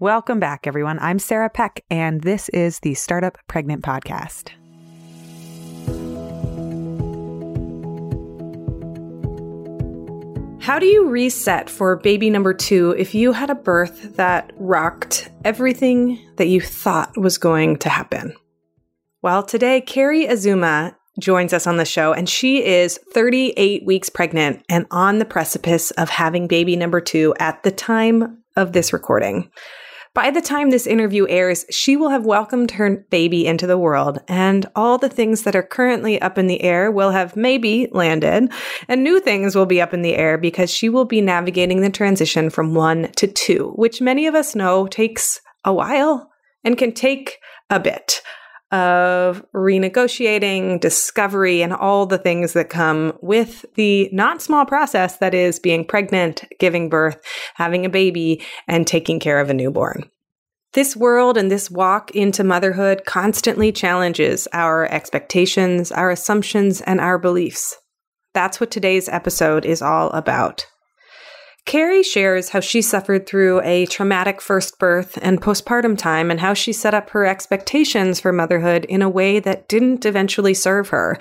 Welcome back, everyone. I'm Sarah Peck, and this is the Startup Pregnant Podcast. How do you reset for baby number two if you had a birth that rocked everything that you thought was going to happen? Well, today, Kari Azuma joins us on the show, and she is 38 weeks pregnant and on the precipice of having baby number two at the time of this recording. By the time this interview airs, she will have welcomed her baby into the world, and all the things that are currently up in the air will have maybe landed, and new things will be up in the air because she will be navigating the transition from one to two, which many of us know takes a while and can take a bit of renegotiating, discovery, and all the things that come with the not small process that is being pregnant, giving birth, having a baby, and taking care of a newborn. This world and this walk into motherhood constantly challenges our expectations, our assumptions, and our beliefs. That's what today's episode is all about. Kari shares how she suffered through a traumatic first birth and postpartum time and how she set up her expectations for motherhood in a way that didn't eventually serve her.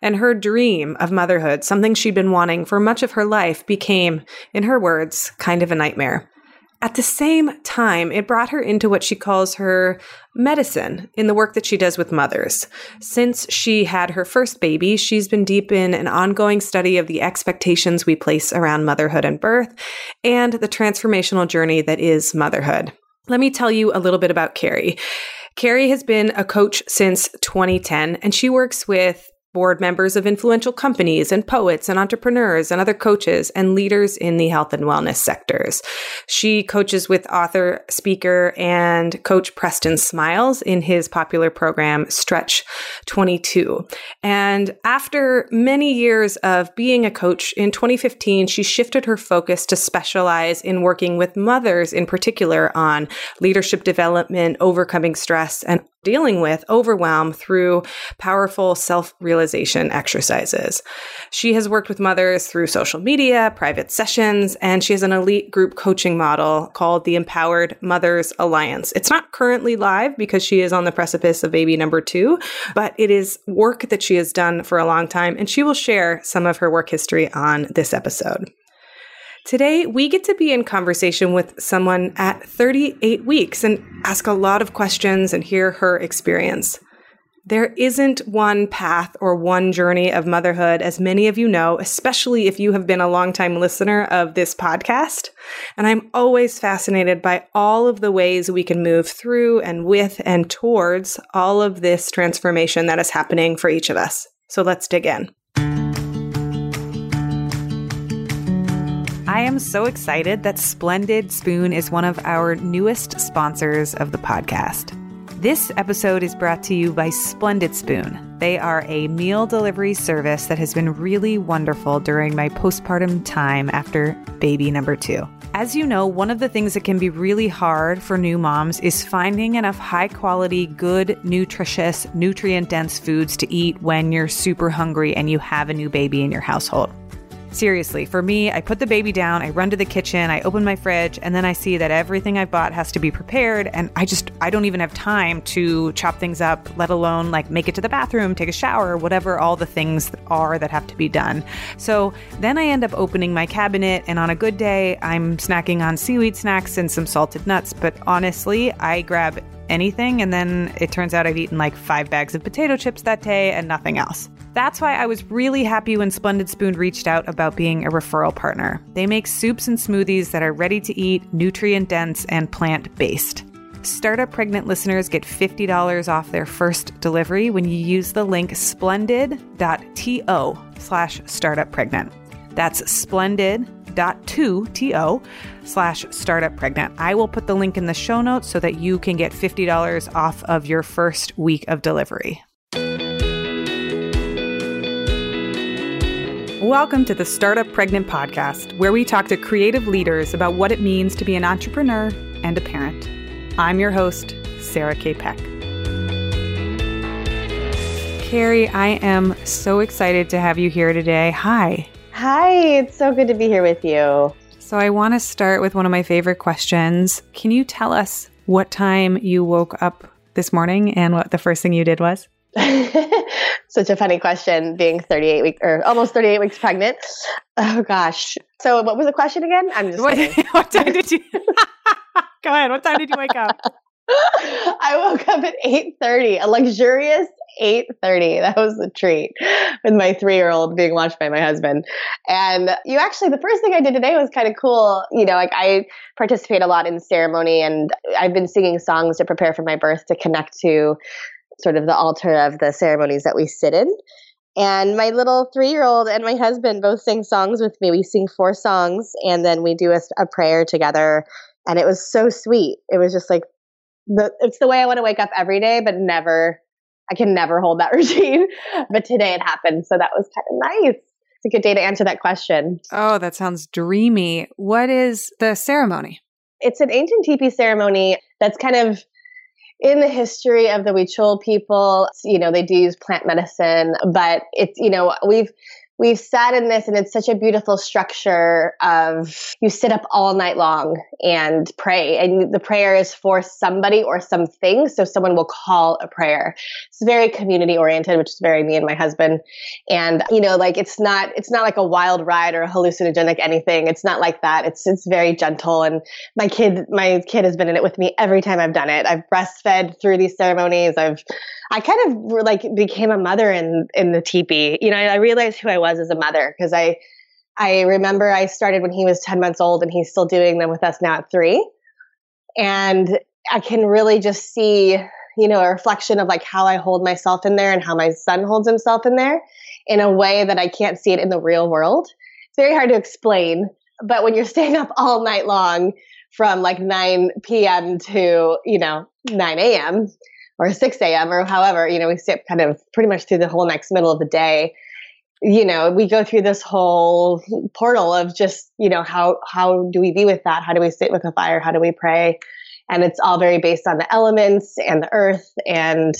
And her dream of motherhood, something she'd been wanting for much of her life, became, in her words, kind of a nightmare. At the same time, it brought her into what she calls her medicine in the work that she does with mothers. Since she had her first baby, she's been deep in an ongoing study of the expectations we place around motherhood and birth and the transformational journey that is motherhood. Let me tell you a little bit about Kari. Kari has been a coach since 2010, and she works with board members of influential companies and poets and entrepreneurs and other coaches and leaders in the health and wellness sectors. She coaches with author, speaker, and coach Preston Smiles in his popular program Stretch 22. And after many years of being a coach, in 2015, she shifted her focus to specialize in working with mothers in particular on leadership development, overcoming stress, and dealing with overwhelm through powerful self realization exercises. She has worked with mothers through social media, private sessions, and she has an elite group coaching model called the Empowered Mothers Alliance. It's not currently live because she is on the precipice of baby number two, but it is work that she has done for a long time, and she will share some of her work history on this episode. Today, we get to be in conversation with someone at 38 weeks and ask a lot of questions and hear her experience. There isn't one path or one journey of motherhood, as many of you know, especially if you have been a longtime listener of this podcast. And I'm always fascinated by all of the ways we can move through and with and towards all of this transformation that is happening for each of us. So let's dig in. I am so excited that Splendid Spoon is one of our newest sponsors of the podcast. This episode is brought to you by Splendid Spoon. They are a meal delivery service that has been really wonderful during my postpartum time after baby number two. As you know, one of the things that can be really hard for new moms is finding enough high quality, good, nutritious, nutrient dense foods to eat when you're super hungry and you have a new baby in your household. Seriously, for me, I put the baby down, I run to the kitchen, I open my fridge, and then I see that everything I've bought has to be prepared. And I just, I don't even have time to chop things up, let alone like make it to the bathroom, take a shower, whatever all the things are that have to be done. So then I end up opening my cabinet, and on a good day, I'm snacking on seaweed snacks and some salted nuts. But honestly, I grab anything, and then it turns out I've eaten like five bags of potato chips that day and nothing else. That's why I was really happy when Splendid Spoon reached out about being a referral partner. They make soups and smoothies that are ready to eat, nutrient dense, and plant based. Startup pregnant listeners get $50 off their first delivery when you use the link splendid.to slash startup pregnant. That's splendid.to slash startup pregnant. I will put the link in the show notes so that you can get $50 off of your first week of delivery. Welcome to the Startup Pregnant Podcast, where we talk to creative leaders about what it means to be an entrepreneur and a parent. I'm your host, Sarah K. Peck. Kari, I am so excited to have you here today. Hi. Hi, it's so good to be here with you. So I want to start with one of my favorite questions. Can you tell us what time you woke up this morning and what the first thing you did was? Such a funny question being 38 weeks or almost 38 weeks pregnant. Oh gosh. So what was the question again? I'm just what, what time did you Go ahead. What time did you wake up? I woke up at 8:30, a luxurious 8:30. That was a treat with my 3-year-old being watched by my husband. And you actually the first thing I did today was kind of cool. You know, like I participate a lot in ceremony and I've been singing songs to prepare for my birth to connect to sort of the altar of the ceremonies that we sit in. And my little three year old and my husband both sing songs with me. We sing four songs and then we do a, a prayer together. And it was so sweet. It was just like, the, it's the way I want to wake up every day, but never, I can never hold that routine. But today it happened. So that was kind of nice. It's a good day to answer that question. Oh, that sounds dreamy. What is the ceremony? It's an ancient teepee ceremony that's kind of in the history of the Huichol people, you know, they do use plant medicine, but it's, you know, we've we've sat in this and it's such a beautiful structure of you sit up all night long and pray. And the prayer is for somebody or something. So someone will call a prayer. It's very community oriented which is very me and my husband. And you know like it's not it's not like a wild ride or a hallucinogenic anything. It's not like that. It's it's very gentle. And my kid my kid has been in it with me every time i've done it. I've breastfed through these ceremonies. I've I kind of like became a mother in in the teepee. You know, I realized who I was as a mother because I I remember I started when he was 10 months old and he's still doing them with us now at 3. And I can really just see, you know, a reflection of like how I hold myself in there and how my son holds himself in there in a way that I can't see it in the real world. It's very hard to explain, but when you're staying up all night long from like 9 p.m. to, you know, 9 a.m., or 6 a.m. or however, you know, we sit kind of pretty much through the whole next middle of the day. You know, we go through this whole portal of just, you know, how how do we be with that? How do we sit with the fire? How do we pray? And it's all very based on the elements and the earth. And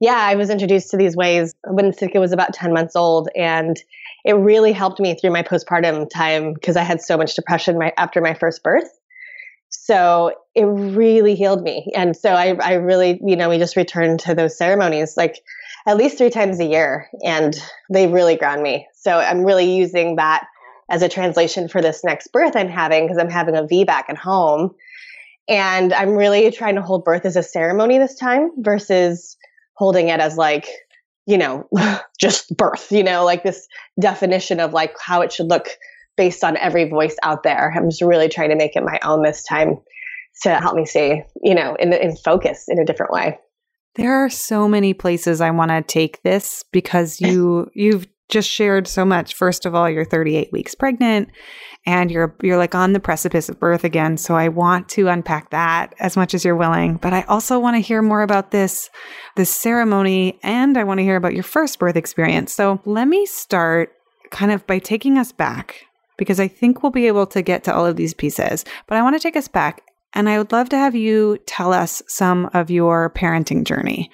yeah, I was introduced to these ways when Sitka was about 10 months old. And it really helped me through my postpartum time because I had so much depression my, after my first birth. So it really healed me. And so I, I really, you know, we just returned to those ceremonies like at least three times a year and they really ground me. So I'm really using that as a translation for this next birth I'm having because I'm having a VBAC at home. And I'm really trying to hold birth as a ceremony this time versus holding it as like, you know, just birth, you know, like this definition of like how it should look based on every voice out there. I'm just really trying to make it my own this time to help me stay, you know, in, in focus in a different way. There are so many places I want to take this because you you've just shared so much. First of all, you're 38 weeks pregnant and you're you're like on the precipice of birth again. So I want to unpack that as much as you're willing, but I also want to hear more about this this ceremony and I want to hear about your first birth experience. So let me start kind of by taking us back because I think we'll be able to get to all of these pieces. But I want to take us back and I would love to have you tell us some of your parenting journey.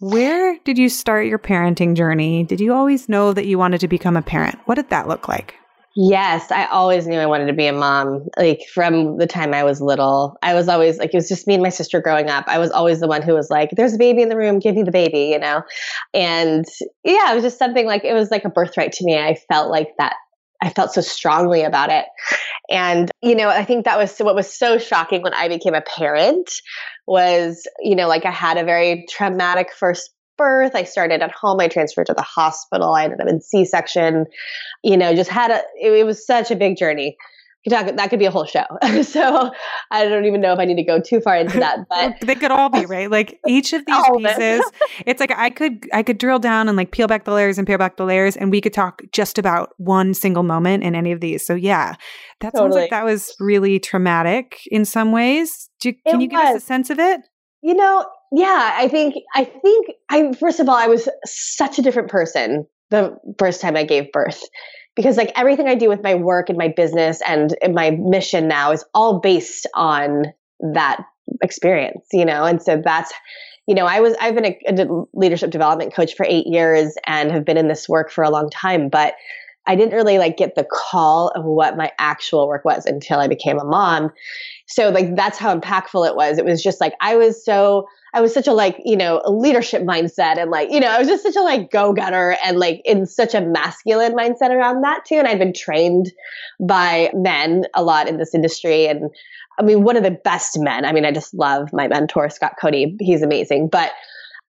Where did you start your parenting journey? Did you always know that you wanted to become a parent? What did that look like? Yes, I always knew I wanted to be a mom. Like from the time I was little, I was always like, it was just me and my sister growing up. I was always the one who was like, there's a baby in the room, give me the baby, you know? And yeah, it was just something like, it was like a birthright to me. I felt like that I felt so strongly about it. And, you know, I think that was what was so shocking when I became a parent was, you know, like I had a very traumatic first birth. I started at home. I transferred to the hospital. I ended up in C section. You know, just had a, it, it was such a big journey talk, that could be a whole show. so I don't even know if I need to go too far into that, but they could all be right. Like each of these pieces, it's like I could I could drill down and like peel back the layers and peel back the layers, and we could talk just about one single moment in any of these. So yeah, that totally. sounds like that was really traumatic in some ways. You, can it you give was. us a sense of it? You know, yeah, I think I think I first of all I was such a different person the first time I gave birth because like everything I do with my work and my business and, my mission now is all based on that experience, you know? And so that's, you know, I was, I've been a, a leadership development coach for eight years and have been in this work for a long time, but I didn't really like get the call of what my actual work was until I became a mom. So like that's how impactful it was. It was just like I was so I was such a like, you know, a leadership mindset and like, you know, I was just such a like go-getter and like in such a masculine mindset around that too. And I've been trained by men a lot in this industry. And I mean, one of the best men. I mean, I just love my mentor, Scott Cody. He's amazing. But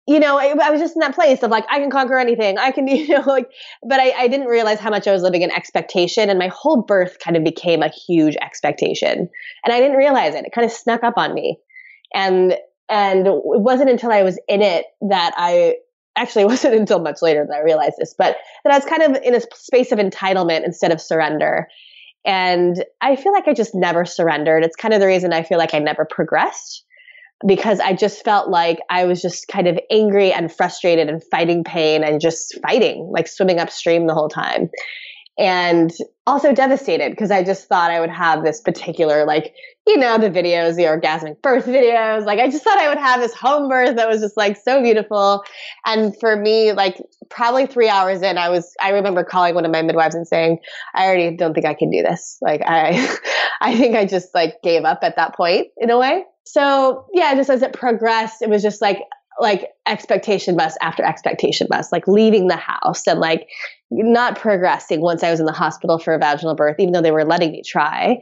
you know, I, I, was just in that place of like, I can conquer anything. I can, you know, like, but I, I didn't realize how much I was living in expectation. And my whole birth kind of became a huge expectation. And I didn't realize it. It kind of snuck up on me. And and it wasn't until I was in it that I actually it wasn't until much later that I realized this, but that I was kind of in a space of entitlement instead of surrender. And I feel like I just never surrendered. It's kind of the reason I feel like I never progressed because I just felt like I was just kind of angry and frustrated and fighting pain and just fighting, like swimming upstream the whole time and also devastated because I just thought I would have this particular, like, you know, the videos, the orgasmic birth videos. Like, I just thought I would have this home birth that was just like so beautiful. And for me, like, probably three hours in, I was, I remember calling one of my midwives and saying, I already don't think I can do this. Like, I, I think I just like gave up at that point in a way. So yeah, just as it progressed, it was just like like expectation bus after expectation bus, like leaving the house and like not progressing once I was in the hospital for a vaginal birth, even though they were letting me try,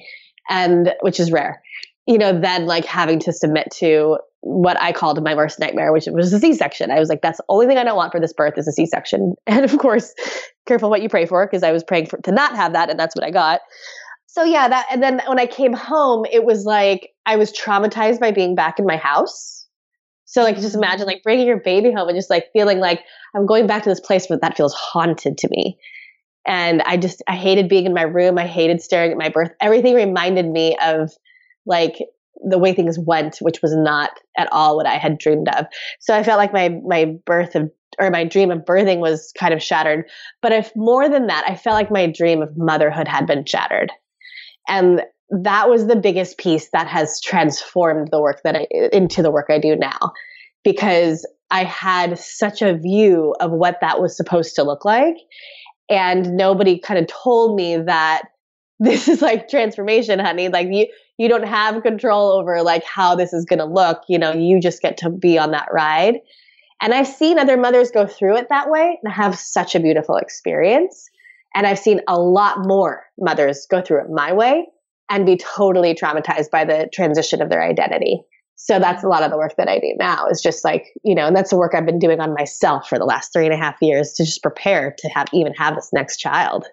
and which is rare. You know, then like having to submit to what I called my worst nightmare, which was a C-section. I was like, that's the only thing I don't want for this birth is a C-section. And of course, careful what you pray for, because I was praying for to not have that, and that's what I got. So yeah, that and then when I came home, it was like I was traumatized by being back in my house so like just imagine like bringing your baby home and just like feeling like I'm going back to this place but that feels haunted to me. And I just I hated being in my room. I hated staring at my birth. Everything reminded me of like the way things went, which was not at all what I had dreamed of. So I felt like my my birth of or my dream of birthing was kind of shattered. But if more than that, I felt like my dream of motherhood had been shattered. And that was the biggest piece that has transformed the work that I into the work I do now. Because I had such a view of what that was supposed to look like and nobody kind of told me that this is like transformation honey. Like you you don't have control over like how this is going to look you know you just get to be on that ride. And i've seen other mothers go through it that way and have such a beautiful experience. And i've seen a lot more mothers go through it my way and be totally traumatized by the transition of their identity. So that's a lot of the work that I do now is just like, you know, and that's the work I've been doing on myself for the last three and a half years to just prepare to have even have this next child.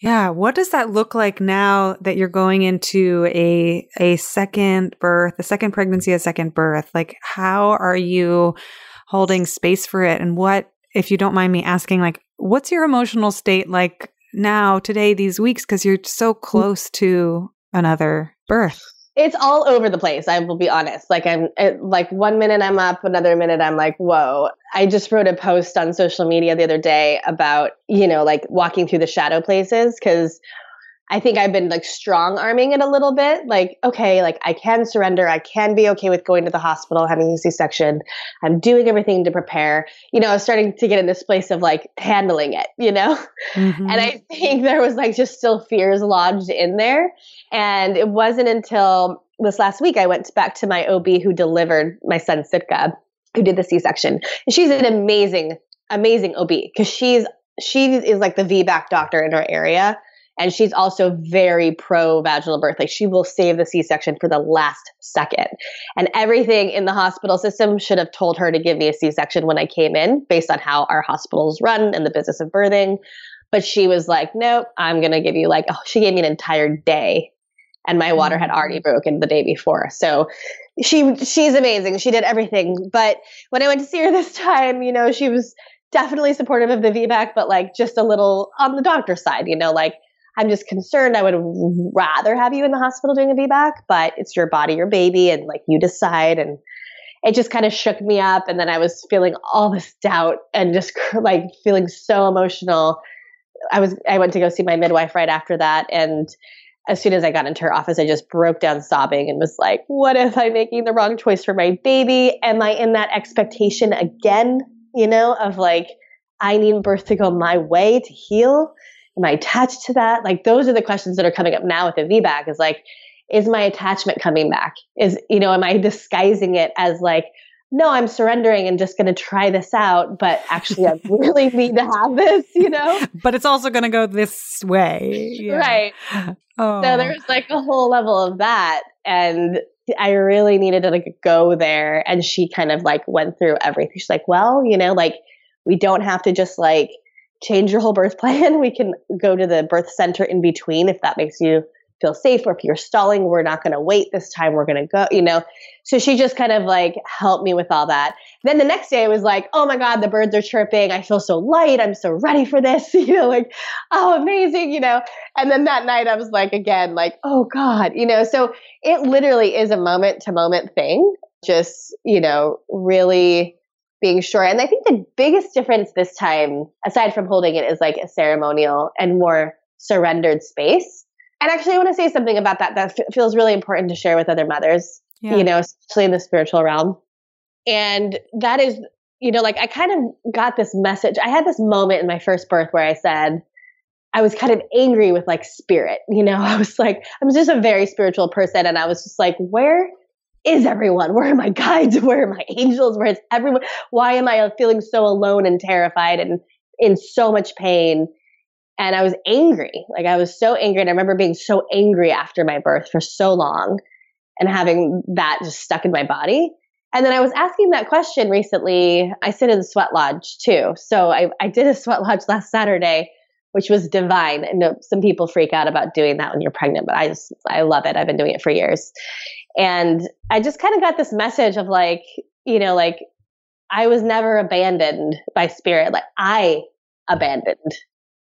Yeah. What does that look like now that you're going into a a second birth, a second pregnancy, a second birth? Like how are you holding space for it? And what, if you don't mind me asking, like, what's your emotional state like now, today, these weeks, because you're so mm. close to another birth? It's all over the place. I will be honest. Like I'm like one minute I'm up, another minute I'm like, whoa. I just wrote a post on social media the other day about, you know, like walking through the shadow places because I think I've been like strong arming it a little bit. Like, okay, like I can surrender. I can be okay with going to the hospital, having a C section. I'm doing everything to prepare. You know, I was starting to get in this place of like handling it, you know? Mm-hmm. And I think there was like just still fears lodged in there. And it wasn't until this last week I went back to my OB who delivered my son Sitka, who did the C section. And she's an amazing, amazing OB because she's she is like the VBAC doctor in our area and she's also very pro vaginal birth. Like she will save the C section for the last second. And everything in the hospital system should have told her to give me a C section when I came in based on how our hospitals run and the business of birthing. But she was like, nope, I'm going to give you like, oh, she gave me an entire day. And my water had already mm. broken the day before. So she she's amazing. She did everything. But when I went to see her this time, you know, she was definitely supportive of the VBAC, but like just a little on the doctor side, you know, like I'm just concerned. I would rather have you in the hospital doing a VBAC, but it's your body, your baby, and like you decide. And it just kind of shook me up. And then I was feeling all this doubt and just like feeling so emotional. I was, I went to go see my midwife right after that. And as soon as I got into her office, I just broke down sobbing and was like, what if I'm making the wrong choice for my baby? Am I in that expectation again, you know, of like, I need birth to go my way to heal? Am I attached to that? Like those are the questions that are coming up now with the VBAC is like, is my attachment coming back? Is, you know, am I disguising it as like, no, I'm surrendering and just going to try this out, but actually I really need to have this, you know? But it's also going to go this way. Yeah. Right. Oh. So there's like a whole level of that. And I really needed to like go there. And she kind of like went through everything. She's like, well, you know, like we don't have to just like change your whole birth plan. We can go to the birth center in between if that makes you feel safe. Or if you're stalling we're not going to wait this time. We're going to go you know. So she just kind of like helped me with all that. Then the next day it was like oh my god the birds are chirping. I feel so light. I'm so ready for this. You know like oh amazing you know. And then that night i was like again like oh god you know. So it literally is a moment to moment thing. Just you know really being sure and i think the biggest difference this time aside from holding it is like a ceremonial and more surrendered space and actually, I want to say something about that that f- feels really important to share with other mothers, yeah. you know, especially in the spiritual realm. And that is, you know, like I kind of got this message. I had this moment in my first birth where I said, I was kind of angry with like spirit, you know, I was like, I'm just a very spiritual person. And I was just like, where is everyone? Where are my guides? Where are my angels? Where is everyone? Why am I feeling so alone and terrified and in so much pain? and I was angry. Like I was so angry. And I remember being so angry after my birth for so long and having that just stuck in my body. And then I was asking that question recently. I sit in the sweat lodge too. So I, I did a sweat lodge last Saturday, which was divine. And some people freak out about doing that when you're pregnant, but I just, I love it. I've been doing it for years. And I just kind of got this message of like, you know, like I was never abandoned by spirit. Like I abandoned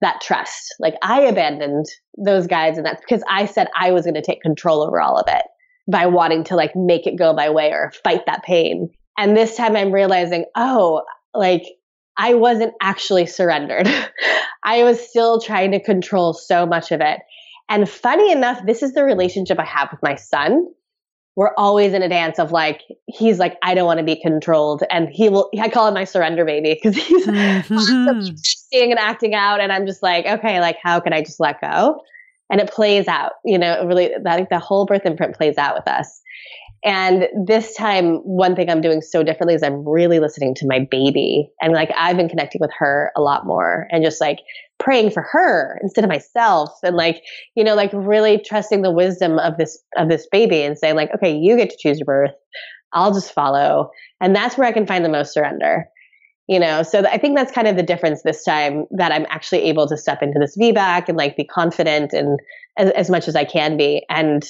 that trust. Like I abandoned those guides and that's because I said I was going to take control over all of it by wanting to like make it go my way or fight that pain. And this time I'm realizing, oh, like I wasn't actually surrendered. I was still trying to control so much of it. And funny enough, this is the relationship I have with my son we're always in a dance of like he's like i don't want to be controlled and he will i call him my surrender baby because he's mm-hmm. seeing and acting out and i'm just like okay like how can i just let go and it plays out you know really i think the whole birth imprint plays out with us and this time, one thing I'm doing so differently is I'm really listening to my baby. And like I've been connecting with her a lot more and just like praying for her instead of myself. And like, you know, like really trusting the wisdom of this of this baby and saying, like, okay, you get to choose your birth. I'll just follow. And that's where I can find the most surrender. You know, so I think that's kind of the difference this time that I'm actually able to step into this VBAC and like be confident and as, as much as I can be. And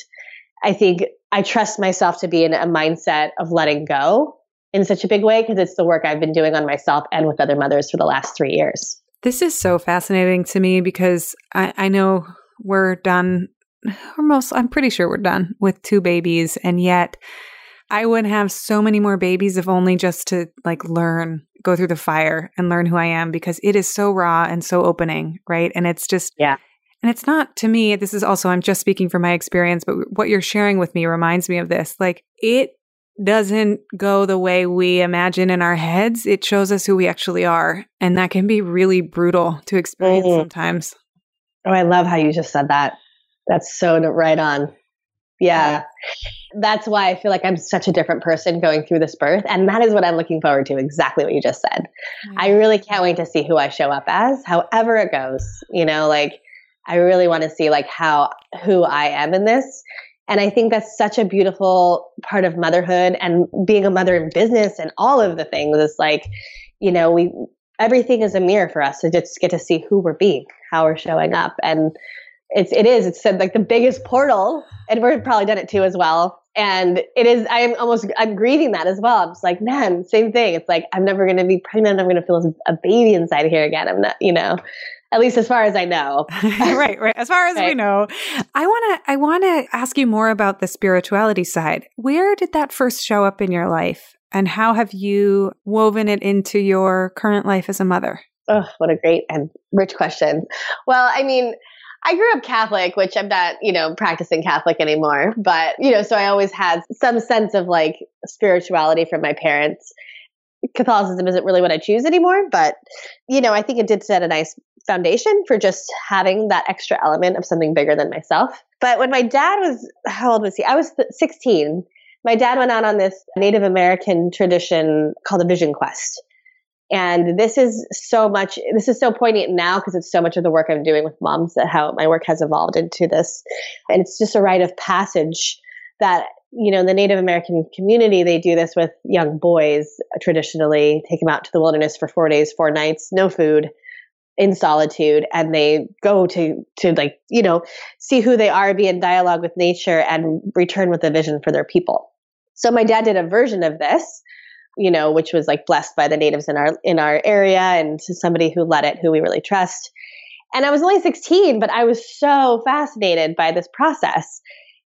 I think I trust myself to be in a mindset of letting go in such a big way because it's the work I've been doing on myself and with other mothers for the last three years. This is so fascinating to me because I, I know we're done, or most, I'm pretty sure we're done with two babies. And yet I would have so many more babies if only just to like learn, go through the fire and learn who I am because it is so raw and so opening, right? And it's just, yeah. And it's not to me, this is also, I'm just speaking from my experience, but what you're sharing with me reminds me of this. Like, it doesn't go the way we imagine in our heads. It shows us who we actually are. And that can be really brutal to experience mm-hmm. sometimes. Oh, I love how you just said that. That's so right on. Yeah. That's why I feel like I'm such a different person going through this birth. And that is what I'm looking forward to, exactly what you just said. Mm-hmm. I really can't wait to see who I show up as, however it goes. You know, like I really want to see like how who I am in this. And I think that's such a beautiful part of motherhood and being a mother in business and all of the things is like, you know, we everything is a mirror for us to just get to see who we're being, how we're showing up. And it's it is, it's like the biggest portal. And we've probably done it too as well. And it is, I am almost, I'm grieving that as well. I'm just like, man, same thing. It's like, I'm never to be pregnant. I'm to feel a baby inside here again. I'm not, you know, at least as far as I know. right, right. As far as right. we know. I want to I want to ask you more about the spirituality side. Where did that first show up in your life and how have you woven it into your current life as a mother? Oh, what a great and rich question. Well, I mean, I grew up Catholic, which I'm not, you know, practicing Catholic anymore, but, you know, so I always had some sense of like spirituality from my parents. Catholicism isn't really what I choose anymore, but, you know, I think it did set a nice foundation for just having that extra element of something bigger than myself. But when my dad was, how old was he? I was 16. My dad went out on this Native American tradition called a vision quest. And this is so much, this is so poignant now because it's so much of the work I'm doing with moms that how my work has evolved into this. And it's just a rite of passage that, you know, in the Native American community, they do this with young boys traditionally, take them out to the wilderness for four days, four nights, no food in solitude and they go to to like you know see who they are be in dialogue with nature and return with a vision for their people so my dad did a version of this you know, which was like blessed by the natives in our in our area and somebody who led it, who we really trust. And I was only 16, but I was so fascinated by this process.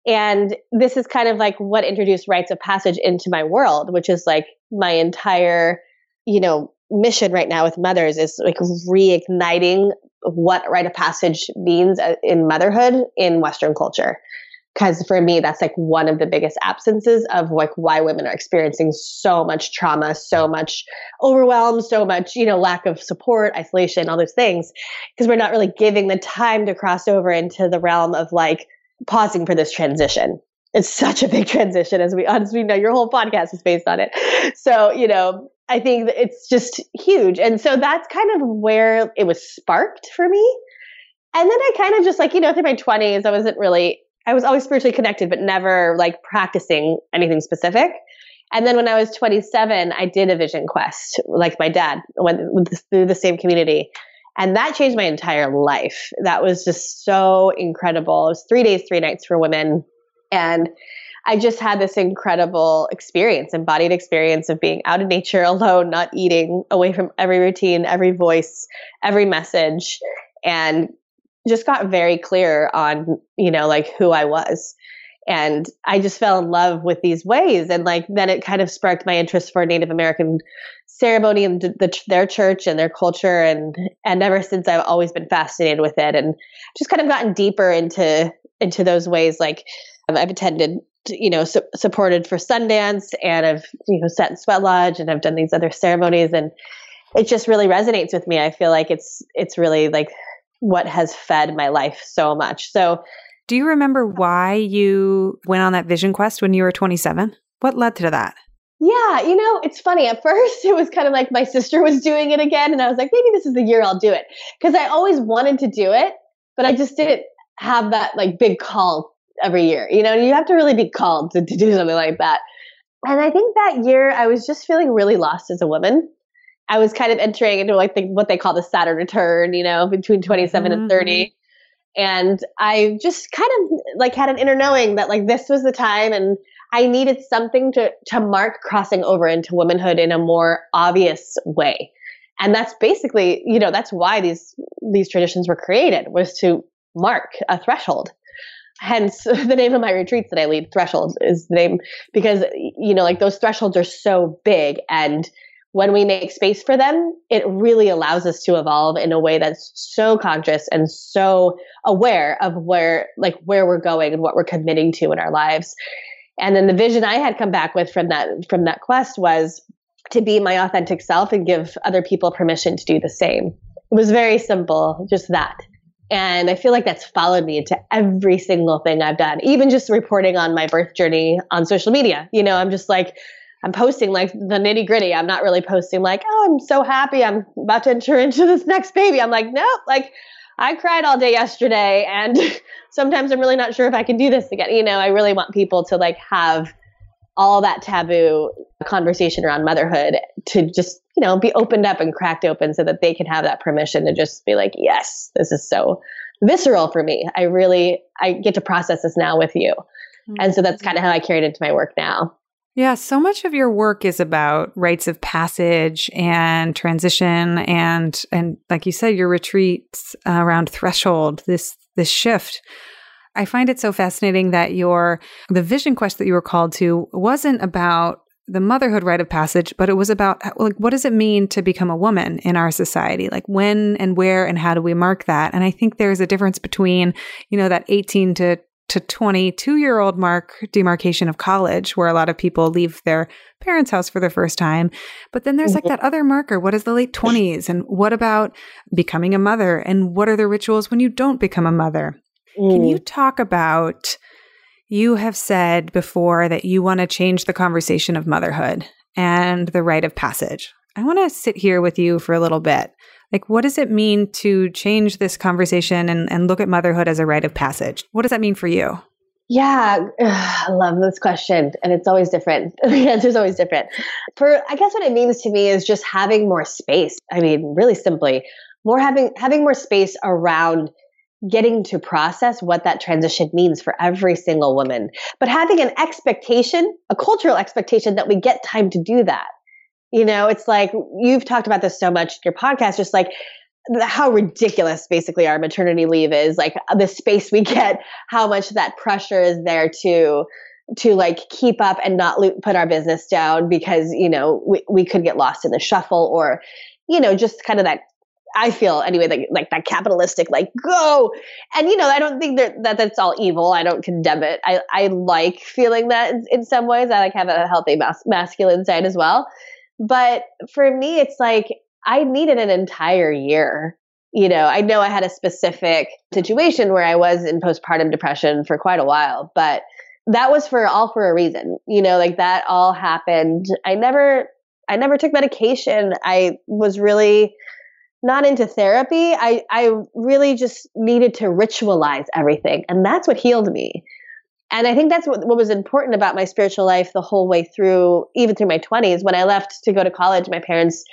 And this is kind of like what introduced rites of passage into my world, which is like my entire, you know, mission right now with mothers is like reigniting what rite of passage means uh, in motherhood in Western culture. Because for me that's like one of the biggest absences of like why women are experiencing so much trauma so much overwhelm so much you know lack of support isolation all those things. Because we're not really giving the time to cross over into the realm of like pausing for this transition. It's such a big transition as we as we know your whole podcast is based on it. So you know i think it's just huge and so that's kind of where it was sparked for me and then i kind of just like you know through my 20s i wasn't really I was always spiritually connected, but never like practicing anything specific. And then when I was 27, I did a vision quest, like my dad went through the same community. And that changed my entire life. That was just so incredible. It was three days, three nights for women. And I just had this incredible experience, embodied experience of being out in nature alone, not eating, away from every routine, every voice, every message, and just got very clear on, you know, like who I was. And I just fell in love with these ways. And like, then it kind of sparked my interest for Native American ceremony and the, their church and their culture. And, and ever since I've always been fascinated with it and just kind of gotten deeper into, into those ways. Like I've attended you know su- supported for Sundance and I've you know sat in Sweat Lodge and I've done these other ceremonies and it just really resonates with me. I feel like it's it's really like what has fed my life so much. So, do you remember why you went on that vision quest when you were 27? What led to that? Yeah, you know, it's funny. At first, it was kind of like my sister was doing it again. And I was like, maybe this is the year I'll do it. Because I always wanted to do it, but I just didn't have that like big call every year. You know, you have to really be called to, to do something like that. And I think that year I was just feeling really lost as a woman. I was kind of entering into like the, what they call the Saturn return, you know, between 27 mm-hmm. and 30. And I just kind of like had an inner knowing that like this was the time and I needed something to to mark crossing over into womanhood in a more obvious way. And that's basically, you know, that's why these these traditions were created was to mark a threshold. Hence the name of my retreats that I lead, Thresholds, is the name because you know, like those thresholds are so big and when we make space for them, it really allows us to evolve in a way that's so conscious and so aware of where, like, where we're going and what we're committing to in our lives. And then the vision I had come back with from that from that quest was to be my authentic self and give other people permission to do the same. It was very simple, just that. And I feel like that's followed me into every single thing I've done, even just reporting on my birth journey on social media. You know, I'm just like, I'm posting like the nitty gritty. I'm not really posting like, oh, I'm so happy. I'm about to enter into this next baby. I'm like, nope, like I cried all day yesterday and sometimes I'm really not sure if I can do this again. You know, I really want people to like have all that taboo conversation around motherhood to just, you know, be opened up and cracked open so that they can have that permission to just be like, yes, this is so visceral for me. I really, I get to process this now with you. Mm-hmm. And so that's kind of how I carried into my work now. Yeah, so much of your work is about rites of passage and transition and and like you said your retreats around threshold this this shift. I find it so fascinating that your the vision quest that you were called to wasn't about the motherhood rite of passage, but it was about like what does it mean to become a woman in our society? Like when and where and how do we mark that? And I think there's a difference between, you know, that 18 to to 22 year old mark demarcation of college where a lot of people leave their parents' house for the first time. But then there's like mm-hmm. that other marker. What is the late 20s? And what about becoming a mother? And what are the rituals when you don't become a mother? Mm. Can you mm. talk about? You have said before that you want to change the conversation of motherhood and the rite of passage. I want to sit here with you for a little bit. Like, what does it mean to change this conversation and, and look at motherhood as a rite of passage? What does that mean for you? Yeah, I love this question. And it's always different. the answer is always different. For I guess what it means to me is just having more space. I mean, really simply, more having having more space around getting to process what that transition means for every single woman. But having an expectation, a cultural expectation that we get time to do that. You know, it's like you've talked about this so much in your podcast, just like how ridiculous basically our maternity leave is, like uh, the space we get, how much that pressure is there to to like keep up and not lo- put our business down because you know we, we could get lost in the shuffle or you know just kind of that I feel anyway, like, like that capitalistic, like go. And you know, I don't think that, that that's all evil. I don't condemn it. I, I like feeling that in, in some ways. I like have a healthy mas- masculine side as well. But for me, it's like I needed an entire year. You know, I know I had a specific situation where I was in postpartum depression for quite a while, but that was for all for a reason. You know, like that all happened. I never I never took medication. I was really not into therapy. I I really just needed to ritualize everything, and that's what healed me. And I think that's what, what was important about my spiritual life the whole way through, even through my 20s. When I left to go to college, my parents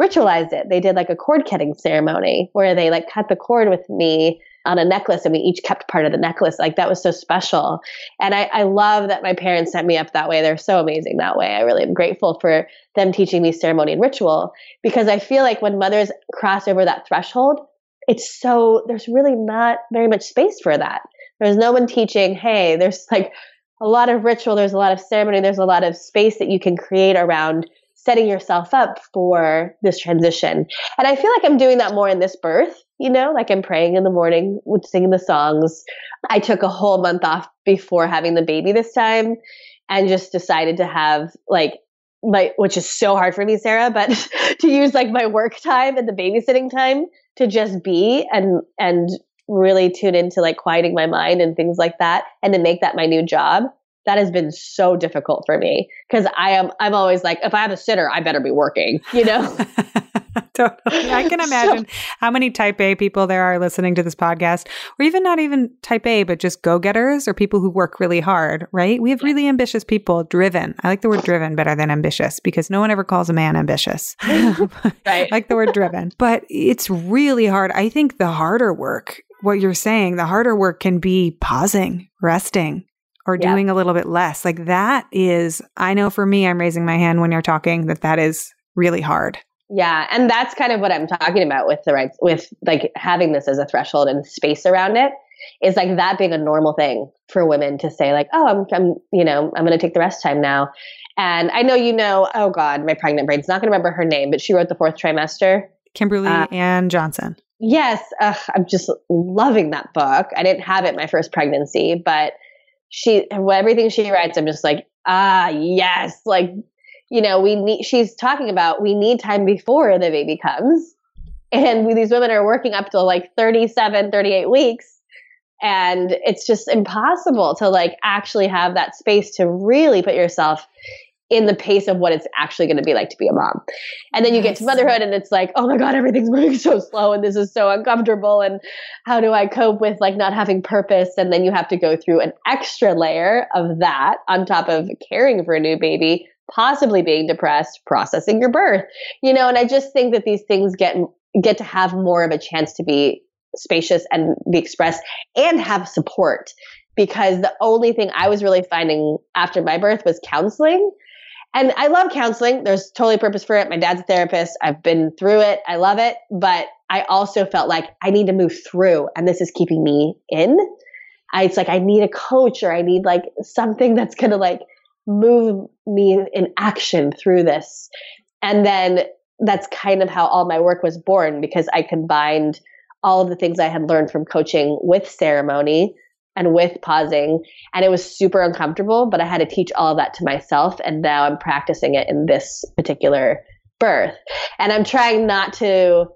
ritualized it. They did like a cord cutting ceremony where they like cut the cord with me on a necklace and we each kept part of the necklace. Like that was so special. And I, I love that my parents set me up that way. They're so amazing that way. I really am grateful for them teaching me ceremony and ritual because I feel like when mothers cross over that threshold, it's so, there's really not very much space for that. There's no one teaching, hey, there's like a lot of ritual, there's a lot of ceremony, there's a lot of space that you can create around setting yourself up for this transition. And I feel like I'm doing that more in this birth, you know, like I'm praying in the morning, singing the songs. I took a whole month off before having the baby this time and just decided to have like my which is so hard for me sarah but to use like my work time and the babysitting time to just be and and really tune into like quieting my mind and things like that and to make that my new job that has been so difficult for me because i am i'm always like if i have a sitter i better be working you know totally. I can imagine so, how many type A people there are listening to this podcast, or even not even type A, but just go getters or people who work really hard, right? We have really ambitious people, driven. I like the word driven better than ambitious because no one ever calls a man ambitious. right. I like the word driven, but it's really hard. I think the harder work, what you're saying, the harder work can be pausing, resting, or doing a little bit less. Like that is, I know for me, I'm raising my hand when you're talking that that is really hard. Yeah, and that's kind of what I'm talking about with the right with like having this as a threshold and space around it is like that being a normal thing for women to say like, oh, I'm, I'm you know, I'm going to take the rest time now. And I know you know, oh God, my pregnant brain's not going to remember her name, but she wrote the fourth trimester. Kimberly uh, Ann Johnson. Yes, uh, I'm just loving that book. I didn't have it my first pregnancy, but she everything she writes, I'm just like, ah, yes, like you know, we need, she's talking about we need time before the baby comes. And we, these women are working up to like 37, 38 weeks. And it's just impossible to like actually have that space to really put yourself in the pace of what it's actually going to be like to be a mom. And then you get to motherhood and it's like, oh my God, everything's moving so slow and this is so uncomfortable. And how do I cope with like not having purpose? And then you have to go through an extra layer of that on top of caring for a new baby possibly being depressed, processing your birth. You know, and I just think that these things get get to have more of a chance to be spacious and be expressed and have support because the only thing I was really finding after my birth was counseling. And I love counseling. There's totally purpose for it. My dad's a therapist. I've been through it. I love it. But I also felt like I need to move through and this is keeping me in. I, it's like I need a coach or I need like something that's going to like move me in action through this. And then that's kind of how all my work was born because I combined all of the things I had learned from coaching with ceremony and with pausing. And it was super uncomfortable, but I had to teach all of that to myself. And now I'm practicing it in this particular birth. And I'm trying not to,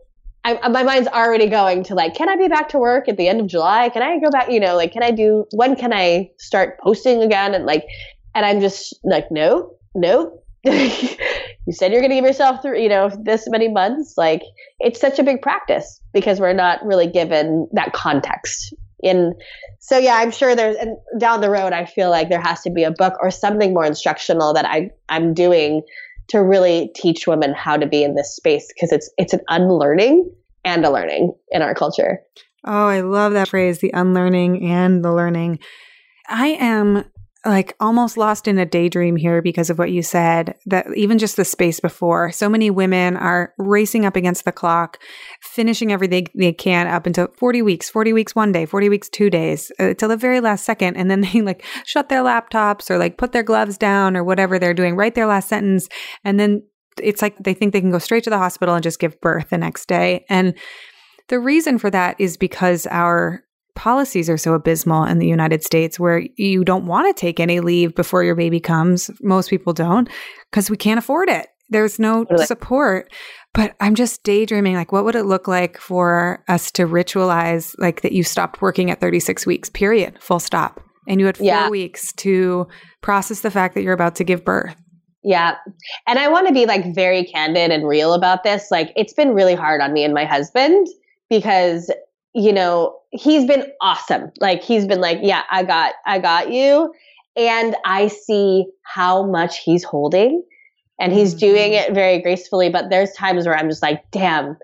I, my mind's already going to like, can I be back to work at the end of July? Can I go back? You know, like, can I do, when can I start posting again? And like, and I'm just like, no, no. you said you're going to give yourself through, you know, this many months. Like, it's such a big practice because we're not really given that context and so yeah i'm sure there's and down the road i feel like there has to be a book or something more instructional that i i'm doing to really teach women how to be in this space because it's it's an unlearning and a learning in our culture. Oh i love that phrase the unlearning and the learning. I am like almost lost in a daydream here because of what you said that even just the space before so many women are racing up against the clock finishing everything they can up until 40 weeks 40 weeks one day 40 weeks two days uh, till the very last second and then they like shut their laptops or like put their gloves down or whatever they're doing write their last sentence and then it's like they think they can go straight to the hospital and just give birth the next day and the reason for that is because our policies are so abysmal in the United States where you don't want to take any leave before your baby comes. Most people don't because we can't afford it. There's no support. But I'm just daydreaming like, what would it look like for us to ritualize like that you stopped working at 36 weeks, period, full stop. And you had four yeah. weeks to process the fact that you're about to give birth. Yeah. And I want to be like very candid and real about this. Like, it's been really hard on me and my husband because you know, he's been awesome. Like he's been like, yeah, I got, I got you. And I see how much he's holding and he's mm-hmm. doing it very gracefully. But there's times where I'm just like, damn,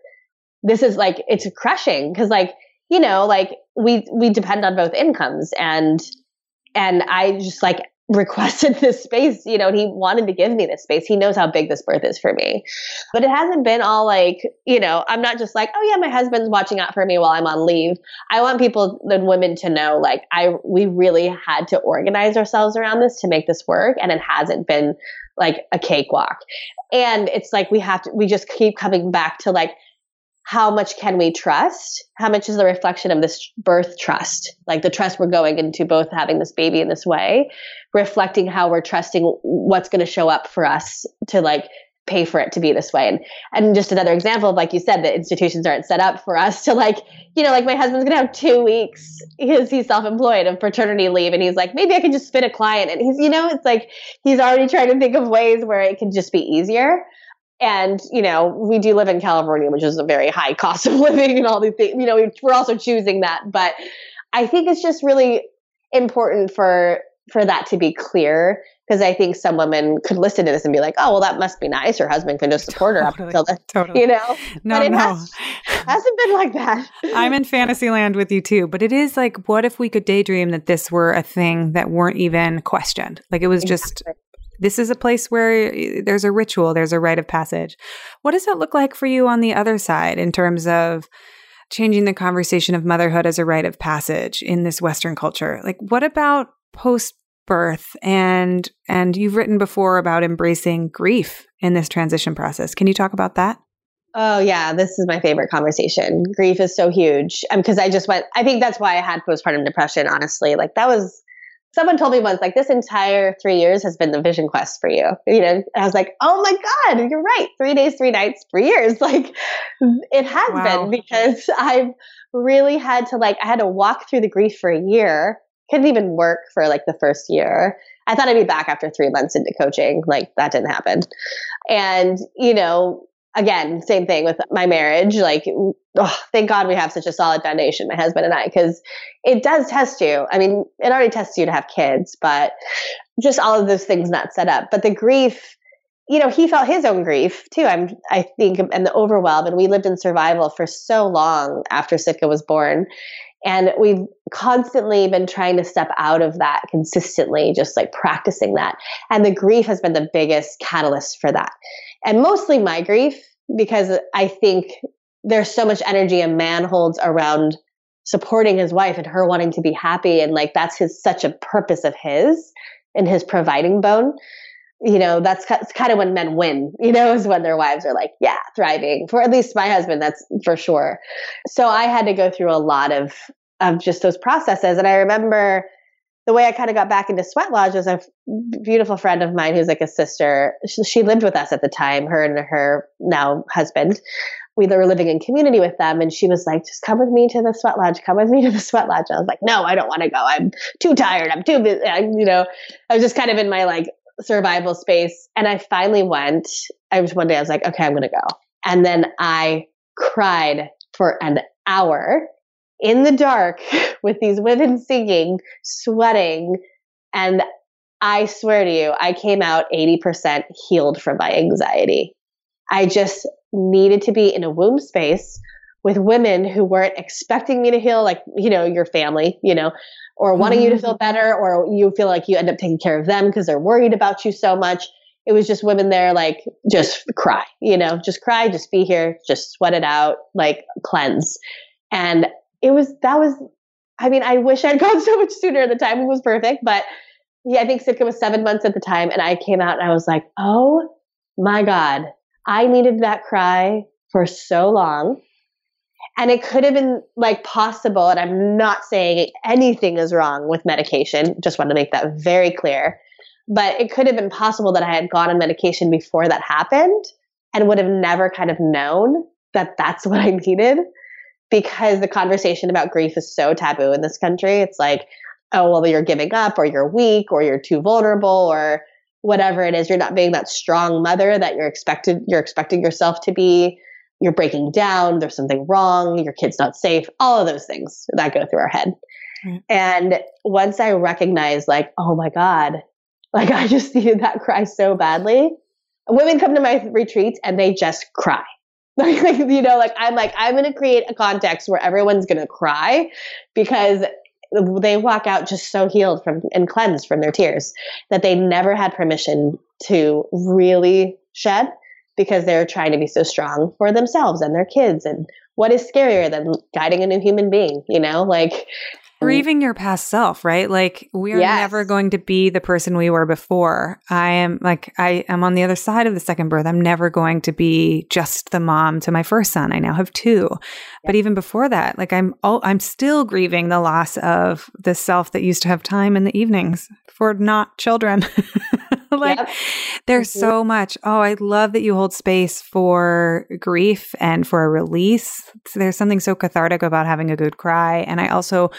this is like, it's crushing. Cause like, you know, like we, we depend on both incomes and, and I just like requested this space, you know, and he wanted to give me this space. He knows how big this birth is for me. But it hasn't been all like, you know, I'm not just like, oh yeah, my husband's watching out for me while I'm on leave. I want people and women to know like I we really had to organize ourselves around this to make this work and it hasn't been like a cakewalk. And it's like we have to we just keep coming back to like how much can we trust? How much is the reflection of this birth trust? Like the trust we're going into both having this baby in this way, reflecting how we're trusting what's going to show up for us to like pay for it to be this way. And and just another example of like you said, that institutions aren't set up for us to like, you know, like my husband's gonna have two weeks because he's self-employed of paternity leave and he's like, maybe I can just fit a client. And he's, you know, it's like he's already trying to think of ways where it can just be easier and you know we do live in california which is a very high cost of living and all these things you know we're also choosing that but i think it's just really important for for that to be clear because I think some women could listen to this and be like, "Oh, well, that must be nice. Her husband can just support her up until the, totally. you know." No, but it no, has, hasn't been like that. I'm in fantasy land with you too, but it is like, what if we could daydream that this were a thing that weren't even questioned? Like it was exactly. just this is a place where eh, there's a ritual, there's a rite of passage. What does that look like for you on the other side in terms of changing the conversation of motherhood as a rite of passage in this Western culture? Like, what about post birth and and you've written before about embracing grief in this transition process can you talk about that oh yeah this is my favorite conversation grief is so huge because um, i just went i think that's why i had postpartum depression honestly like that was someone told me once, like, this entire three years has been the vision quest for you. You know, and I was like, oh my God, you're right. Three days, three nights, three years. Like, it has wow. been because I've really had to, like, I had to walk through the grief for a year. Couldn't even work for like the first year. I thought I'd be back after three months into coaching. Like, that didn't happen. And, you know, again, same thing with my marriage. Like, oh, thank God we have such a solid foundation, my husband and I, because it does test you. I mean, it already tests you to have kids, but just all of those things not set up. But the grief, you know, he felt his own grief too. I'm, I think, and the overwhelm. And we lived in survival for so long after Sitka was born. And we've constantly been trying to step out of that consistently, just like practicing that. And the grief has been the biggest catalyst for that and mostly my grief because I think there's so much energy a man holds around supporting his wife and her wanting to be happy. And like that's his such a purpose of his and his providing bone. You know that's kind of when men win you know is when their wives are like yeah thriving for at least my husband that's for sure. So i had to go through a lot of of just those processes. And I remember the way I kind of got back into Sweat Lodge was a beautiful friend of mine who's like a sister. She, she, lived with us at the time, her and her now husband. We were living in community with them, and she was like, "Just come with me to the Sweat Lodge. Come with me to the Sweat Lodge." I was like, "No, I don't want to go. I'm too tired. I'm too busy." I, uh, you know, I was just kind of in my like survival space, and I finally went. I was one day I was like, "Okay, I'm going to go," and then I cried for an hour in the dark with these women singing, sweating. And I swear to you, I came out 80% healed from my anxiety. I just needed to be in a womb space with women who weren't expecting me to heal, like, you know, your family, you know, or wanting mm-hmm. you to feel mm-hmm. better, or you feel like you end up taking care of them because they're worried about you so much. It was just women there, like, just cry, you know, just cry, just be here, just sweat it out, like, cleanse. And it was that was I mean, I wish I'd gone so much sooner. At the timing was perfect, but yeah, I think Sitka was seven months at the time, and I came out and I was like, oh my God, I needed that cry for so long. And it could have been like possible, and I'm not saying anything is wrong with medication, just want to make that very clear. But it could have been possible that I had gone on medication before that happened and would have never kind of known that that's what I needed because the conversation about grief is so taboo in this country. It's like, oh, well, you're giving up or you're weak or you're too vulnerable or whatever it is. You're not being that strong mother that you're expected, you're expecting yourself to be. You're breaking down. There's something wrong. Your kid's not safe. All of those things that go through our head. Mm. And once I recognized, like, oh my God, like I just needed that cry so badly. Women come to my retreats and they just cry like, you know like i'm like i'm going to create a context where everyone's going to cry because they walk out just so healed from and cleansed from their tears that they never had permission to really shed because they're trying to be so strong for themselves and their kids and what is scarier than guiding a new human being you know? Like grieving your past self, right? Like we are yes. never going to be the person we were before. I am like I am on the other side of the second birth. I'm never going to be just the mom to my first son. I now have two. Yeah. But even before that, like I'm oh, I'm still grieving the loss of the self that used to have time in the evenings for not children. like yep. there's mm-hmm. so much. Oh, I love that you hold space for grief and for a release. There's something so cathartic about having a good cry. And I also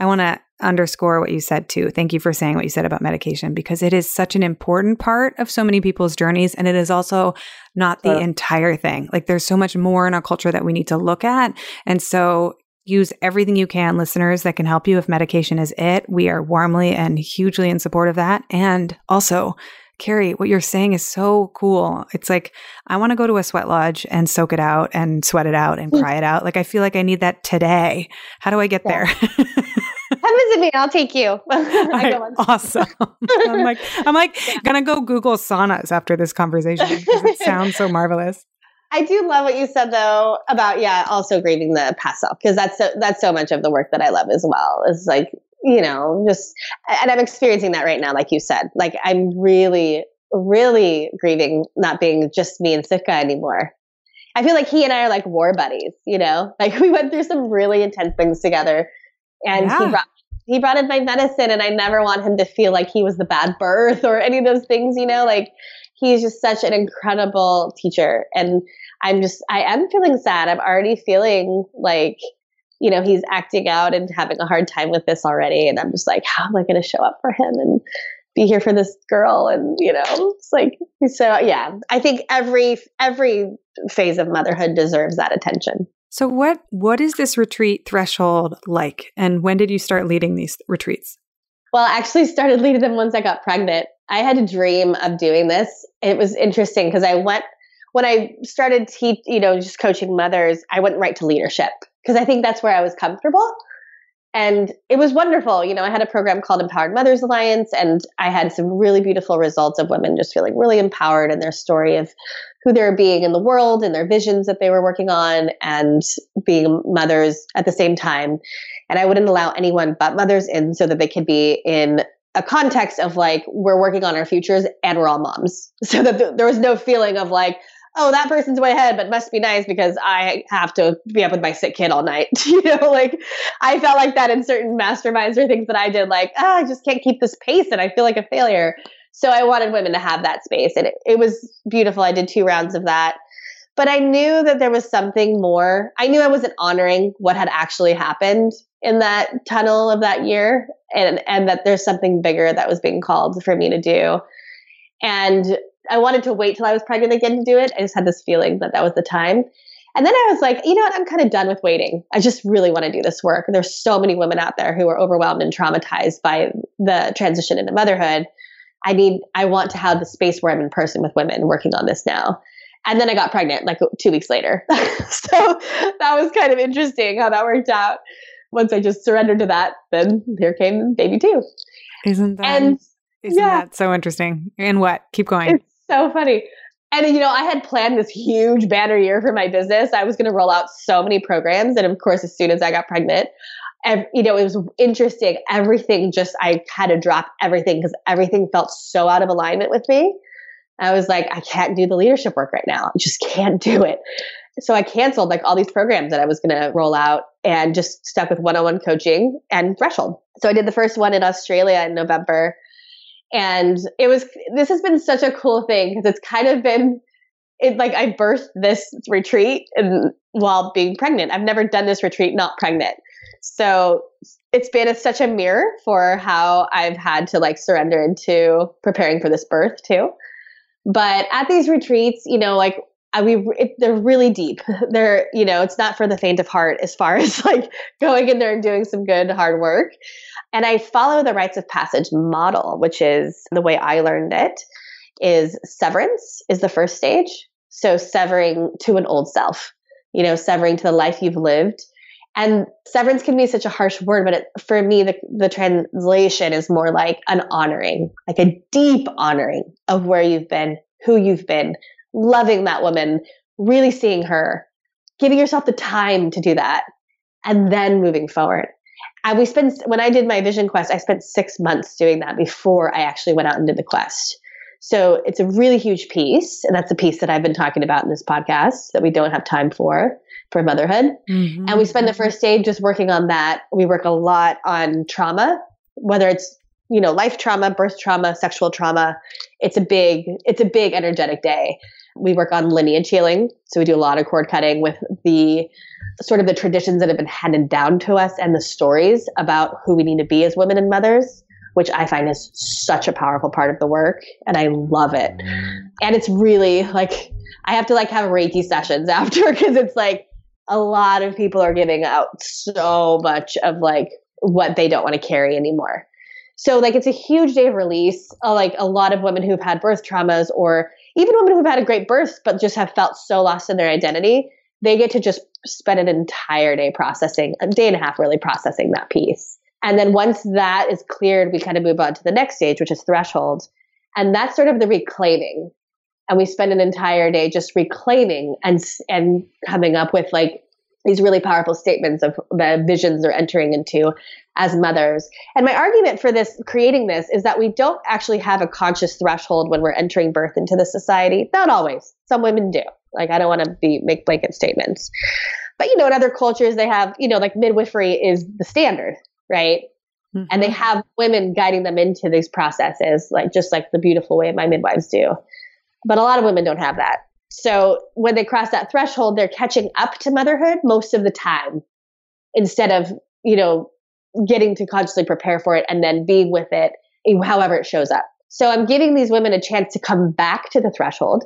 I want to underscore what you said too. Thank you for saying what you said about medication because it is such an important part of so many people's journeys. And it is also not the uh, entire thing. Like there's so much more in our culture that we need to look at. And so use everything you can, listeners, that can help you if medication is it. We are warmly and hugely in support of that. And also, Kari, what you're saying is so cool. It's like, I want to go to a sweat lodge and soak it out and sweat it out and mm. cry it out. Like, I feel like I need that today. How do I get yeah. there? Come visit me. I'll take you. right, awesome. I'm like, I'm like yeah. gonna go Google saunas after this conversation because it sounds so marvelous. I do love what you said though about yeah, also grieving the past self because that's so that's so much of the work that I love as well. Is like you know just and I'm experiencing that right now, like you said. Like I'm really really grieving not being just me and Sitka anymore. I feel like he and I are like war buddies, you know? Like we went through some really intense things together and yeah. he brought he brought in my medicine and I never want him to feel like he was the bad birth or any of those things, you know, like he's just such an incredible teacher. And I'm just, I am feeling sad. I'm already feeling like, you know, he's acting out and having a hard time with this already. And I'm just like, how am I going to show up for him and be here for this girl? And, you know, it's like, so yeah, I think every, every phase of motherhood deserves that attention. So what what is this retreat threshold like and when did you start leading these retreats? Well, I actually started leading them once I got pregnant. I had a dream of doing this. It was interesting because I went when I started teach, you know, just coaching mothers, I went right to leadership because I think that's where I was comfortable. And it was wonderful. You know, I had a program called Empowered Mothers Alliance, and I had some really beautiful results of women just feeling really empowered in their story of who they're being in the world and their visions that they were working on and being mothers at the same time. And I wouldn't allow anyone but mothers in so that they could be in a context of like, we're working on our futures and we're all moms. So that th- there was no feeling of like, oh, that person's way ahead, but must be nice because I have to be up with my sick kid all night. you know, like I felt like that in certain masterminds or things that I did, like, oh, I just can't keep this pace and I feel like a failure. So I wanted women to have that space. And it, it was beautiful. I did two rounds of that. But I knew that there was something more. I knew I wasn't honoring what had actually happened in that tunnel of that year and, and that there's something bigger that was being called for me to do. And I wanted to wait till I was pregnant again to do it. I just had this feeling that that was the time. And then I was like, you know what? I'm kind of done with waiting. I just really want to do this work. There's so many women out there who are overwhelmed and traumatized by the transition into motherhood. I need, I want to have the space where I'm in person with women working on this now. And then I got pregnant like two weeks later. so that was kind of interesting how that worked out. Once I just surrendered to that, then here came baby two. Isn't that, and, isn't yeah, that so interesting? And what? Keep going. It's so funny. And you know, I had planned this huge banner year for my business. I was going to roll out so many programs, and of course, as soon as I got pregnant, and, you know, it was interesting. Everything just I had to drop everything because everything felt so out of alignment with me. I was like, I can't do the leadership work right now. I just can't do it. So I canceled like all these programs that I was going to roll out and just stuck with one-on-one coaching and threshold. So I did the first one in Australia in November. And it was, this has been such a cool thing because it's kind of been, it like I birthed this retreat and while being pregnant. I've never done this retreat not pregnant. So it's been a, such a mirror for how I've had to like surrender into preparing for this birth too. But at these retreats, you know, like I, we it, they're really deep. They're you know, it's not for the faint of heart as far as like going in there and doing some good hard work. And I follow the rites of passage model, which is the way I learned it. Is severance is the first stage. So severing to an old self, you know, severing to the life you've lived. And severance can be such a harsh word, but it, for me, the, the translation is more like an honoring, like a deep honoring of where you've been, who you've been, loving that woman, really seeing her, giving yourself the time to do that, and then moving forward. And we spent, when I did my vision quest, I spent six months doing that before I actually went out and did the quest. So it's a really huge piece. And that's a piece that I've been talking about in this podcast that we don't have time for, for motherhood. Mm-hmm. And we spend the first day just working on that. We work a lot on trauma, whether it's you know life trauma birth trauma sexual trauma it's a big it's a big energetic day we work on lineage healing so we do a lot of cord cutting with the sort of the traditions that have been handed down to us and the stories about who we need to be as women and mothers which I find is such a powerful part of the work and I love it. And it's really like I have to like have Reiki sessions after because it's like a lot of people are giving out so much of like what they don't want to carry anymore. So like it's a huge day of release. Uh, like a lot of women who've had birth traumas or even women who've had a great birth but just have felt so lost in their identity, they get to just spend an entire day processing, a day and a half really processing that piece. And then once that is cleared, we kind of move on to the next stage, which is threshold. And that's sort of the reclaiming. And we spend an entire day just reclaiming and and coming up with like these really powerful statements of the visions they're entering into as mothers. And my argument for this, creating this, is that we don't actually have a conscious threshold when we're entering birth into the society. Not always. Some women do. Like I don't want to be make blanket statements. But you know, in other cultures they have, you know, like midwifery is the standard right? Mm-hmm. And they mm-hmm. have women guiding them into these processes, like just like the beautiful way my midwives do. But a lot of women don't have that. So when they cross that threshold, they're catching up to motherhood most of the time instead of, you know, getting to consciously prepare for it and then being with it however it shows up. So I'm giving these women a chance to come back to the threshold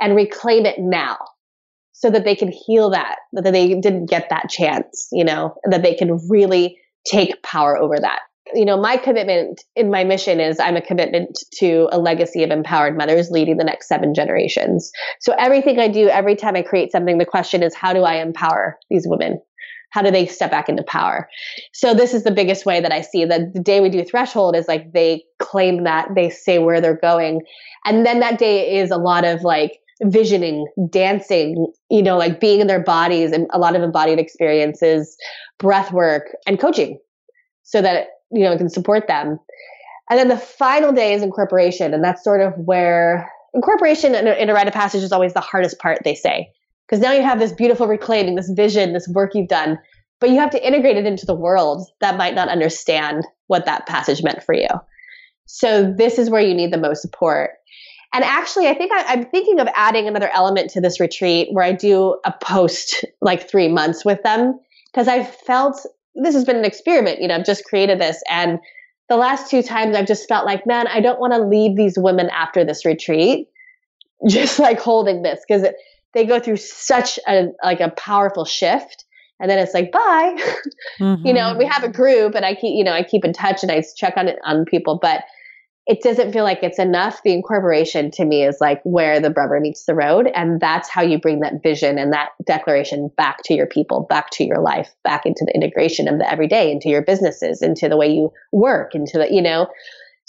and reclaim it now so that they can heal that, that they didn't get that chance, you know, that they can really take power over that. You know, my commitment in my mission is I'm a commitment to a legacy of empowered mothers leading the next seven generations. So everything I do, every time I create something, the question is how do I empower these women? How do they step back into power? So this is the biggest way that I see that the day we do threshold is like they claim that, they say where they're going. And then that day is a lot of like visioning, dancing, you know, like being in their bodies and a lot of embodied experiences, breath work, and coaching so that, you know, it can support them. And then the final day is incorporation. And that's sort of where incorporation in a, in a rite of passage is always the hardest part, they say. Because now you have this beautiful reclaiming, this vision, this work you've done, but you have to integrate it into the world that might not understand what that passage meant for you. So this is where you need the most support. And actually, I think I, am thinking of adding another element to this retreat where I do a post like three months with them because I've felt this has been an experiment. You know, I've just created this. And the last two times I've just felt like, man, I don't want to leave these women after this retreat just like holding this because they go through such a like a powerful shift and then it's like bye mm-hmm. you know we have a group and i keep you know i keep in touch and i check on it on people but it doesn't feel like it's enough. The incorporation to me is like where the rubber meets the road. And that's how you bring that vision and that declaration back to your people, back to your life, back into the integration of the everyday, into your businesses, into the way you work, into the, you know.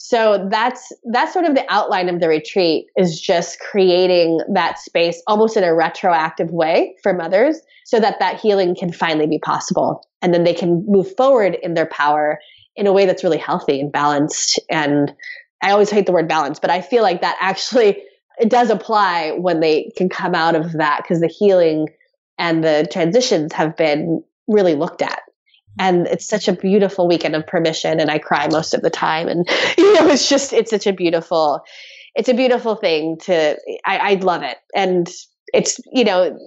So that's that's sort of the outline of the retreat is just creating that space almost in a retroactive way for mothers so that that healing can finally be possible and then they can move forward in their power in a way that's really healthy and balanced and I always hate the word balance, but I feel like that actually it does apply when they can come out of that because the healing and the transitions have been really looked at. And it's such a beautiful weekend of permission, and I cry most of the time. And you know, it's just it's such a beautiful, it's a beautiful thing to. I, I love it, and it's you know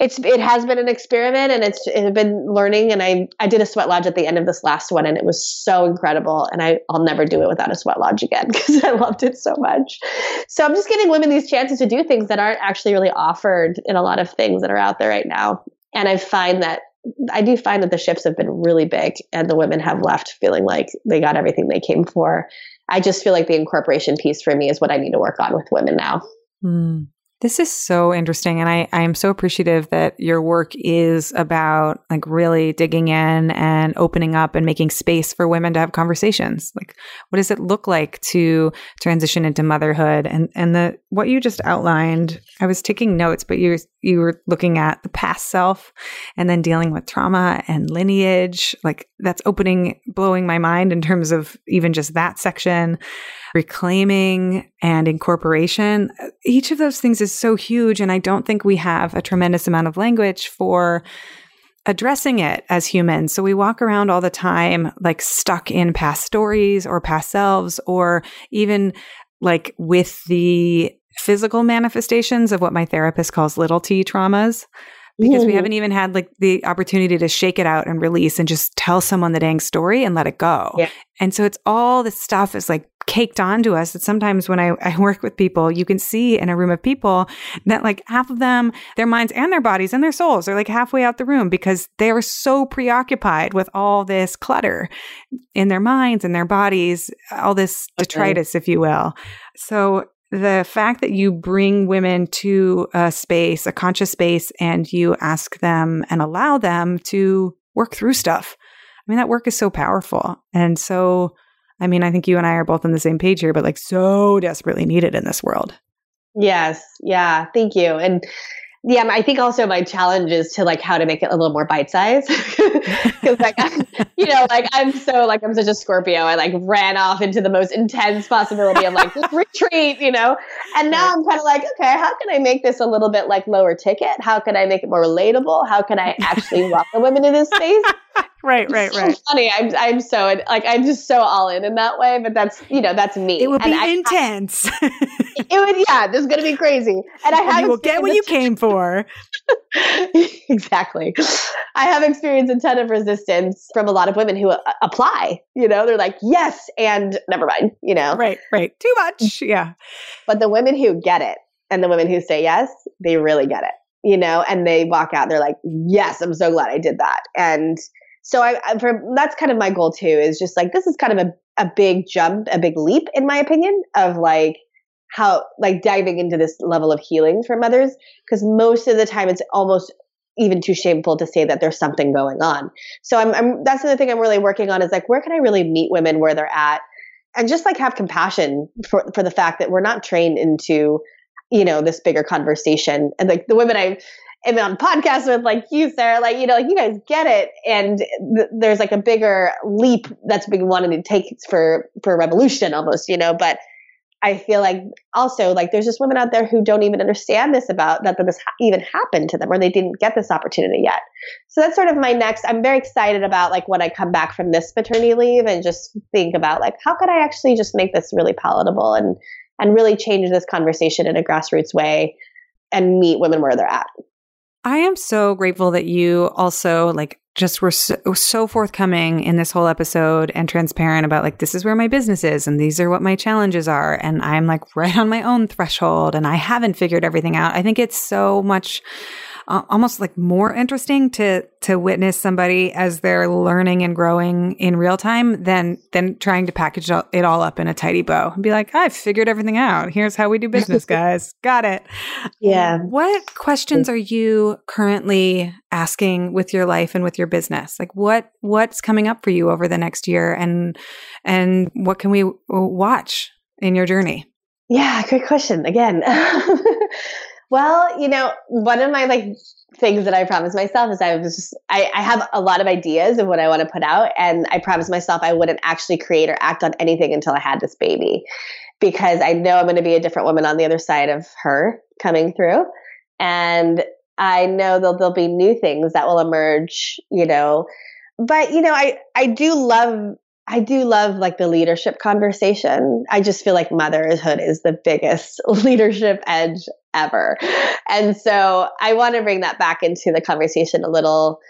it's it has been an experiment and it's, it's been learning and I I did a sweat lodge at the end of this last one and it was so incredible and I I'll never do it without a sweat lodge again because I loved it so much. So I'm just giving women these chances to do things that aren't actually really offered in a lot of things that are out there right now. And I find that I do find that the shifts have been really big and the women have left feeling like they got everything they came for. I just feel like the incorporation piece for me is what I need to work on with women now. Mm. This is so interesting. And I, I am so appreciative that your work is about like really digging in and opening up and making space for women to have conversations. Like, what does it look like to transition into motherhood? And, and the, what you just outlined, I was taking notes, but you, you were looking at the past self and then dealing with trauma and lineage. Like, that's opening, blowing my mind in terms of even just that section reclaiming and incorporation. Each of those things is so huge. And I don't think we have a tremendous amount of language for addressing it as humans. So we walk around all the time like stuck in past stories or past selves, or even like with the physical manifestations of what my therapist calls little t traumas because we haven't even had like the opportunity to shake it out and release and just tell someone the dang story and let it go. Yeah. And so it's all this stuff is like caked onto us that sometimes when I, I work with people, you can see in a room of people that like half of them, their minds and their bodies and their souls are like halfway out the room because they are so preoccupied with all this clutter in their minds and their bodies, all this detritus, okay. if you will. So the fact that you bring women to a space, a conscious space, and you ask them and allow them to work through stuff. I mean, that work is so powerful. And so, I mean, I think you and I are both on the same page here, but like so desperately needed in this world. Yes. Yeah. Thank you. And yeah, I think also my challenge is to like how to make it a little more bite size. Cause like, I'm, you know, like I'm so like, I'm such a Scorpio. I like ran off into the most intense possibility of like retreat, you know? And now I'm kind of like, okay, how can I make this a little bit like lower ticket? How can I make it more relatable? How can I actually welcome women in this space? right, right, right. So funny. I'm, I'm so like I'm just so all in in that way. But that's you know that's me. It would and be I, intense. it would yeah. This is gonna be crazy. And I have you will get what you came for. exactly. I have experienced a ton of resistance from a lot of women who uh, apply. You know, they're like yes, and never mind. You know, right, right. Too much. Yeah. But the women who get it and the women who say yes, they really get it you know, and they walk out, they're like, yes, I'm so glad I did that. And so I, I for, that's kind of my goal too, is just like, this is kind of a, a big jump, a big leap in my opinion of like, how like diving into this level of healing for mothers because most of the time it's almost even too shameful to say that there's something going on. So I'm, I'm that's the thing I'm really working on is like where can I really meet women where they're at and just like have compassion for for the fact that we're not trained into you know this bigger conversation and like the women I am on podcasts with like you, Sarah, like, you know, like you guys get it. And th- there's like a bigger leap that's being wanted to take for, for revolution almost, you know, but I feel like also like there's just women out there who don't even understand this about that, that this ha- even happened to them or they didn't get this opportunity yet. So that's sort of my next. I'm very excited about like when I come back from this maternity leave and just think about like how could I actually just make this really palatable and and really change this conversation in a grassroots way and meet women where they're at. I am so grateful that you also like just were so, so, forthcoming in this whole episode and transparent about like this is where my business is and these are what my challenges are and I'm like right on my own threshold and I haven't figured everything out. I think it's so much uh, almost like more interesting to to witness somebody as they're learning and growing in real time than than trying to package it all up in a tidy bow and be like, I've figured everything out. Here's how we do business, guys. Got it. Yeah. What questions are you currently asking with your life and with your business? Like what what's coming up for you over the next year and and what can we watch in your journey? Yeah, good question. Again. Well, you know, one of my like things that I promised myself is I was just, I, I have a lot of ideas of what I want to put out. And I promised myself I wouldn't actually create or act on anything until I had this baby because I know I'm going to be a different woman on the other side of her coming through. And I know there'll be new things that will emerge, you know. But, you know, I, I do love I do love like the leadership conversation. I just feel like motherhood is the biggest leadership edge ever. And so I want to bring that back into the conversation a little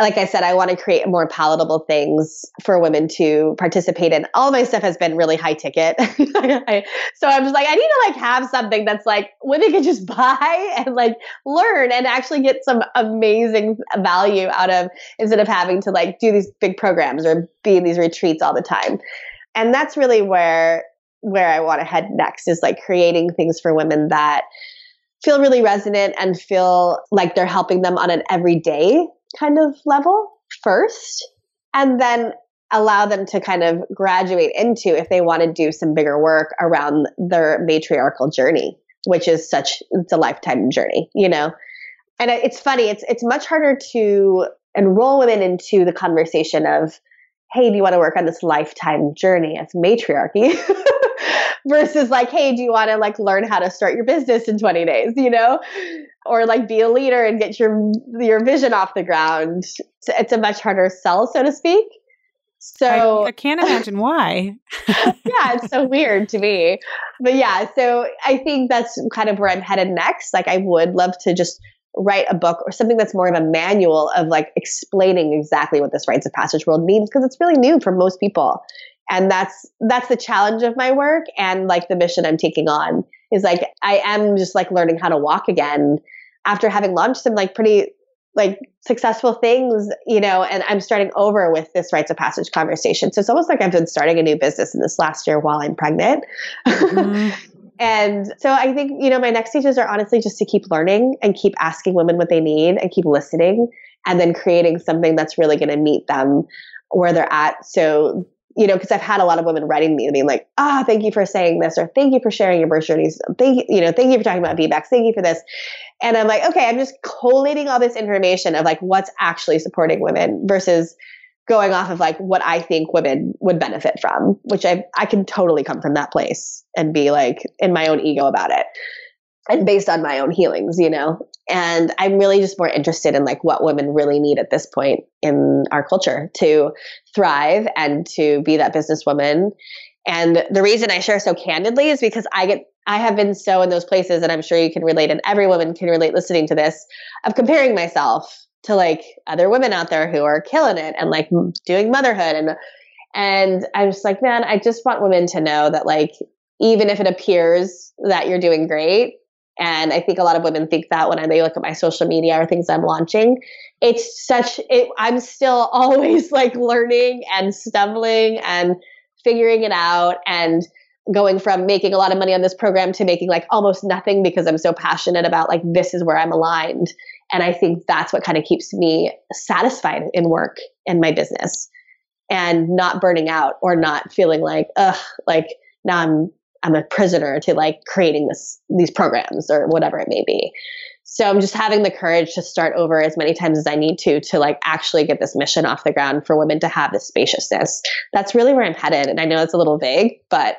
like I said, I want to create more palatable things for women to participate in. All my stuff has been really high ticket. so I'm just like, I need to like have something that's like women can just buy and like learn and actually get some amazing value out of instead of having to like do these big programs or be in these retreats all the time. And that's really where where I want to head next is like creating things for women that feel really resonant and feel like they're helping them on an everyday kind of level first and then allow them to kind of graduate into if they want to do some bigger work around their matriarchal journey which is such it's a lifetime journey you know? And it's funny it's it's much harder to enroll women into the conversation of hey do you want to work on this lifetime journey as matriarchy versus like hey do you want to like learn how to start your business in 20 days you know or like be a leader and get your your vision off the ground. It's a much harder sell, so to speak. So I, I can't imagine why. yeah, it's so weird to me. But yeah, so I think that's kind of where I'm headed next. Like I would love to just write a book or something that's more of a manual of like explaining exactly what this rites of passage world means because it's really new for most people. And that's that's the challenge of my work and like the mission I'm taking on is like I am just like learning how to walk again after having launched some like pretty like successful things, you know, and I'm starting over with this rites of passage conversation. So it's almost like I've been starting a new business in this last year while I'm pregnant. Mm-hmm. and so I think, you know, my next stages are honestly just to keep learning and keep asking women what they need and keep listening and then creating something that's really going to meet them where they're at. So you know, because I've had a lot of women writing me and being like, ah, oh, thank you for saying this, or thank you for sharing your birth journeys. Thank you, you know, thank you for talking about VBACs. Thank you for this. And I'm like, okay, I'm just collating all this information of like what's actually supporting women versus going off of like what I think women would benefit from, which I I can totally come from that place and be like in my own ego about it and based on my own healings, you know. And I'm really just more interested in like what women really need at this point in our culture to thrive and to be that businesswoman. And the reason I share so candidly is because I get I have been so in those places and I'm sure you can relate and every woman can relate listening to this of comparing myself to like other women out there who are killing it and like doing motherhood and and I'm just like, man, I just want women to know that like even if it appears that you're doing great, and I think a lot of women think that when they look at my social media or things I'm launching, it's such, it, I'm still always like learning and stumbling and figuring it out and going from making a lot of money on this program to making like almost nothing because I'm so passionate about like, this is where I'm aligned. And I think that's what kind of keeps me satisfied in work and my business and not burning out or not feeling like, ugh, like now I'm I'm a prisoner to like creating this these programs or whatever it may be. So I'm just having the courage to start over as many times as I need to to like actually get this mission off the ground for women to have this spaciousness. That's really where I'm headed. And I know it's a little vague, but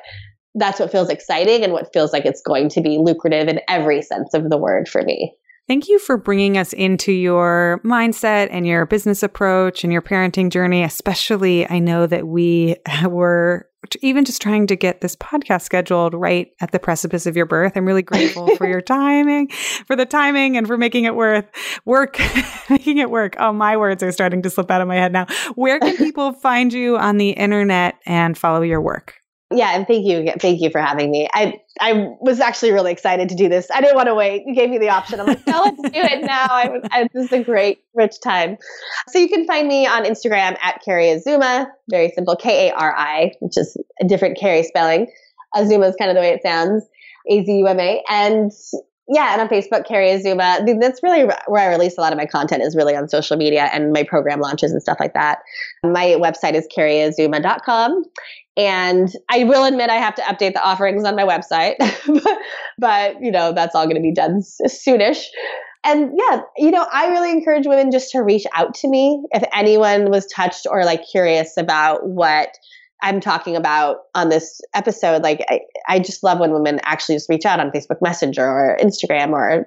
that's what feels exciting and what feels like it's going to be lucrative in every sense of the word for me. Thank you for bringing us into your mindset and your business approach and your parenting journey. Especially, I know that we were even just trying to get this podcast scheduled right at the precipice of your birth. I'm really grateful for your timing, for the timing, and for making it worth work, making it work. Oh, my words are starting to slip out of my head now. Where can people find you on the internet and follow your work? Yeah, and thank you, thank you for having me. I I was actually really excited to do this. I didn't want to wait. You gave me the option. I'm like, no, let's do it now. I, I, this is a great, rich time. So you can find me on Instagram at Kari Azuma. Very simple, K A R I, which is a different Kari spelling. Azuma is kind of the way it sounds, A Z U M A, and yeah, and on Facebook, Kari Azuma. That's really where I release a lot of my content is really on social media and my program launches and stuff like that. My website is kariazuma.com. And I will admit I have to update the offerings on my website, but, but, you know, that's all going to be done soonish. And yeah, you know, I really encourage women just to reach out to me if anyone was touched or like curious about what I'm talking about on this episode, like I, I just love when women actually just reach out on Facebook Messenger or Instagram or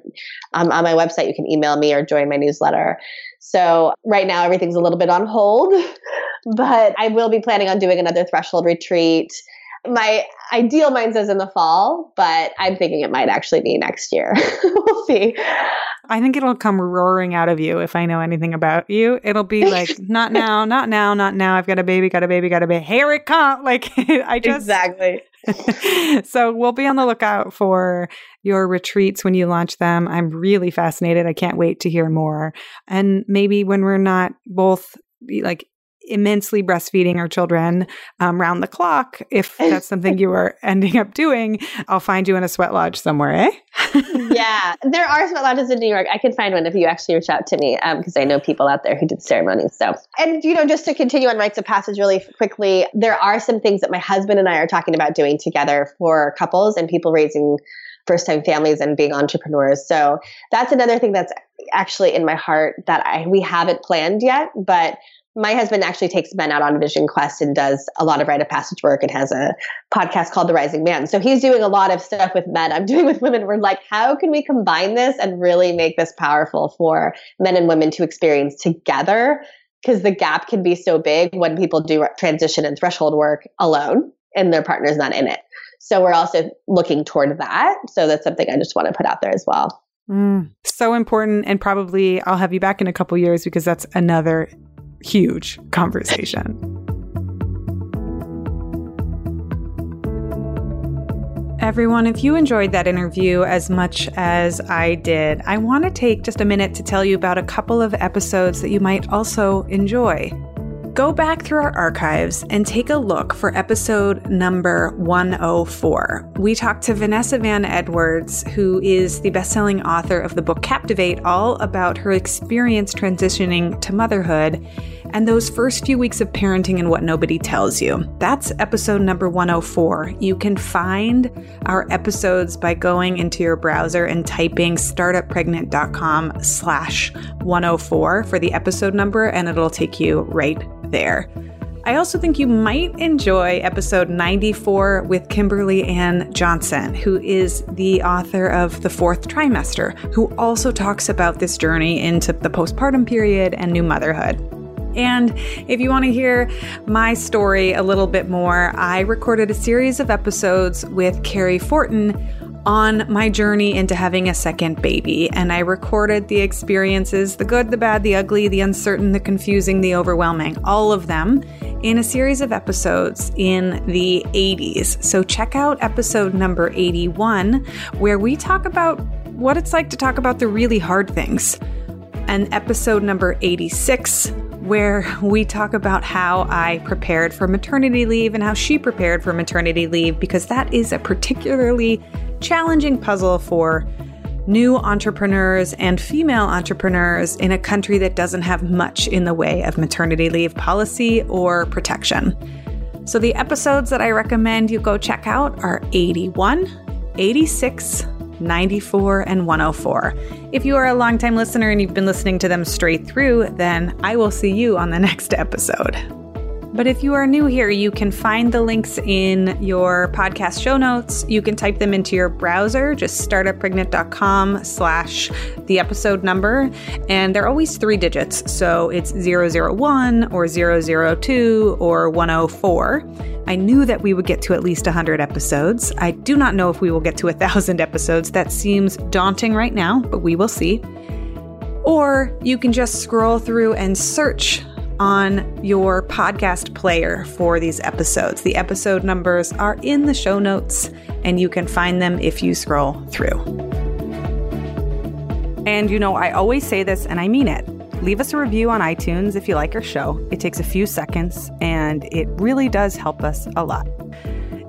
um, on my website. You can email me or join my newsletter. So right now everything's a little bit on hold, but I will be planning on doing another threshold retreat. My ideal mind says in the fall, but I'm thinking it might actually be next year. we'll see. I think it'll come roaring out of you if I know anything about you. It'll be like, not now, not now, not now. I've got a baby, got a baby, got a baby. Here it comes. Like, I just. Exactly. so we'll be on the lookout for your retreats when you launch them. I'm really fascinated. I can't wait to hear more. And maybe when we're not both like immensely breastfeeding our children um, round the clock. If that's something you are ending up doing, I'll find you in a sweat lodge somewhere, eh? yeah, there are sweat lodges in New York. I can find one if you actually reach out to me because um, I know people out there who did ceremonies. So, and you know, just to continue on rites of passage really quickly, there are some things that my husband and I are talking about doing together for couples and people raising first time families and being entrepreneurs. So that's another thing that's actually in my heart that I we haven't planned yet, but my husband actually takes men out on vision quest and does a lot of rite of passage work and has a podcast called the rising man. So he's doing a lot of stuff with men. I'm doing with women. We're like how can we combine this and really make this powerful for men and women to experience together? Because the gap can be so big when people do transition and threshold work alone and their partner's not in it. So we're also looking toward that. So that's something i just want to put out there as well. Mm, so important. And probably I'll have you back in a couple years because that's another huge conversation. Everyone, if you enjoyed that interview as much as I did, I want to take just a minute to tell you about a couple of episodes that you might also enjoy. Go back through our archives and take a look for episode number 104. We talked to Vanessa Van Edwards, who is the best selling author of the book Captivate, all about her experience transitioning to motherhood and those first few weeks of parenting and what nobody tells you. That's episode number 104. You can find our episodes by going into your browser and typing startuppregnant.com slash 104 for the episode number, and it'll take you right there. I also think you might enjoy episode 94 with Kimberly Ann Johnson, who is the author of The Fourth Trimester, who also talks about this journey into the postpartum period and new motherhood. And if you want to hear my story a little bit more, I recorded a series of episodes with Carrie Fortin on my journey into having a second baby. And I recorded the experiences the good, the bad, the ugly, the uncertain, the confusing, the overwhelming, all of them in a series of episodes in the 80s. So check out episode number 81, where we talk about what it's like to talk about the really hard things. And episode number 86, where we talk about how I prepared for maternity leave and how she prepared for maternity leave, because that is a particularly challenging puzzle for new entrepreneurs and female entrepreneurs in a country that doesn't have much in the way of maternity leave policy or protection. So, the episodes that I recommend you go check out are 81, 86, 94, and 104. If you are a longtime listener and you've been listening to them straight through, then I will see you on the next episode. But if you are new here, you can find the links in your podcast show notes. You can type them into your browser, just startuppregnant.com slash the episode number. And they're always three digits. So it's 001 or 002 or 104. I knew that we would get to at least 100 episodes. I do not know if we will get to 1,000 episodes. That seems daunting right now, but we will see. Or you can just scroll through and search on your podcast player for these episodes. The episode numbers are in the show notes, and you can find them if you scroll through. And you know, I always say this and I mean it. Leave us a review on iTunes if you like our show. It takes a few seconds and it really does help us a lot.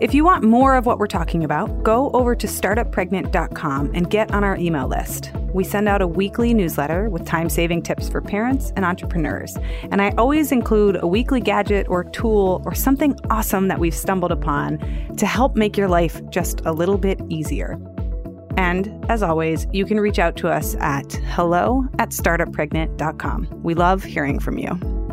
If you want more of what we're talking about, go over to startuppregnant.com and get on our email list. We send out a weekly newsletter with time saving tips for parents and entrepreneurs. And I always include a weekly gadget or tool or something awesome that we've stumbled upon to help make your life just a little bit easier. And as always, you can reach out to us at hello at startuppregnant.com. We love hearing from you.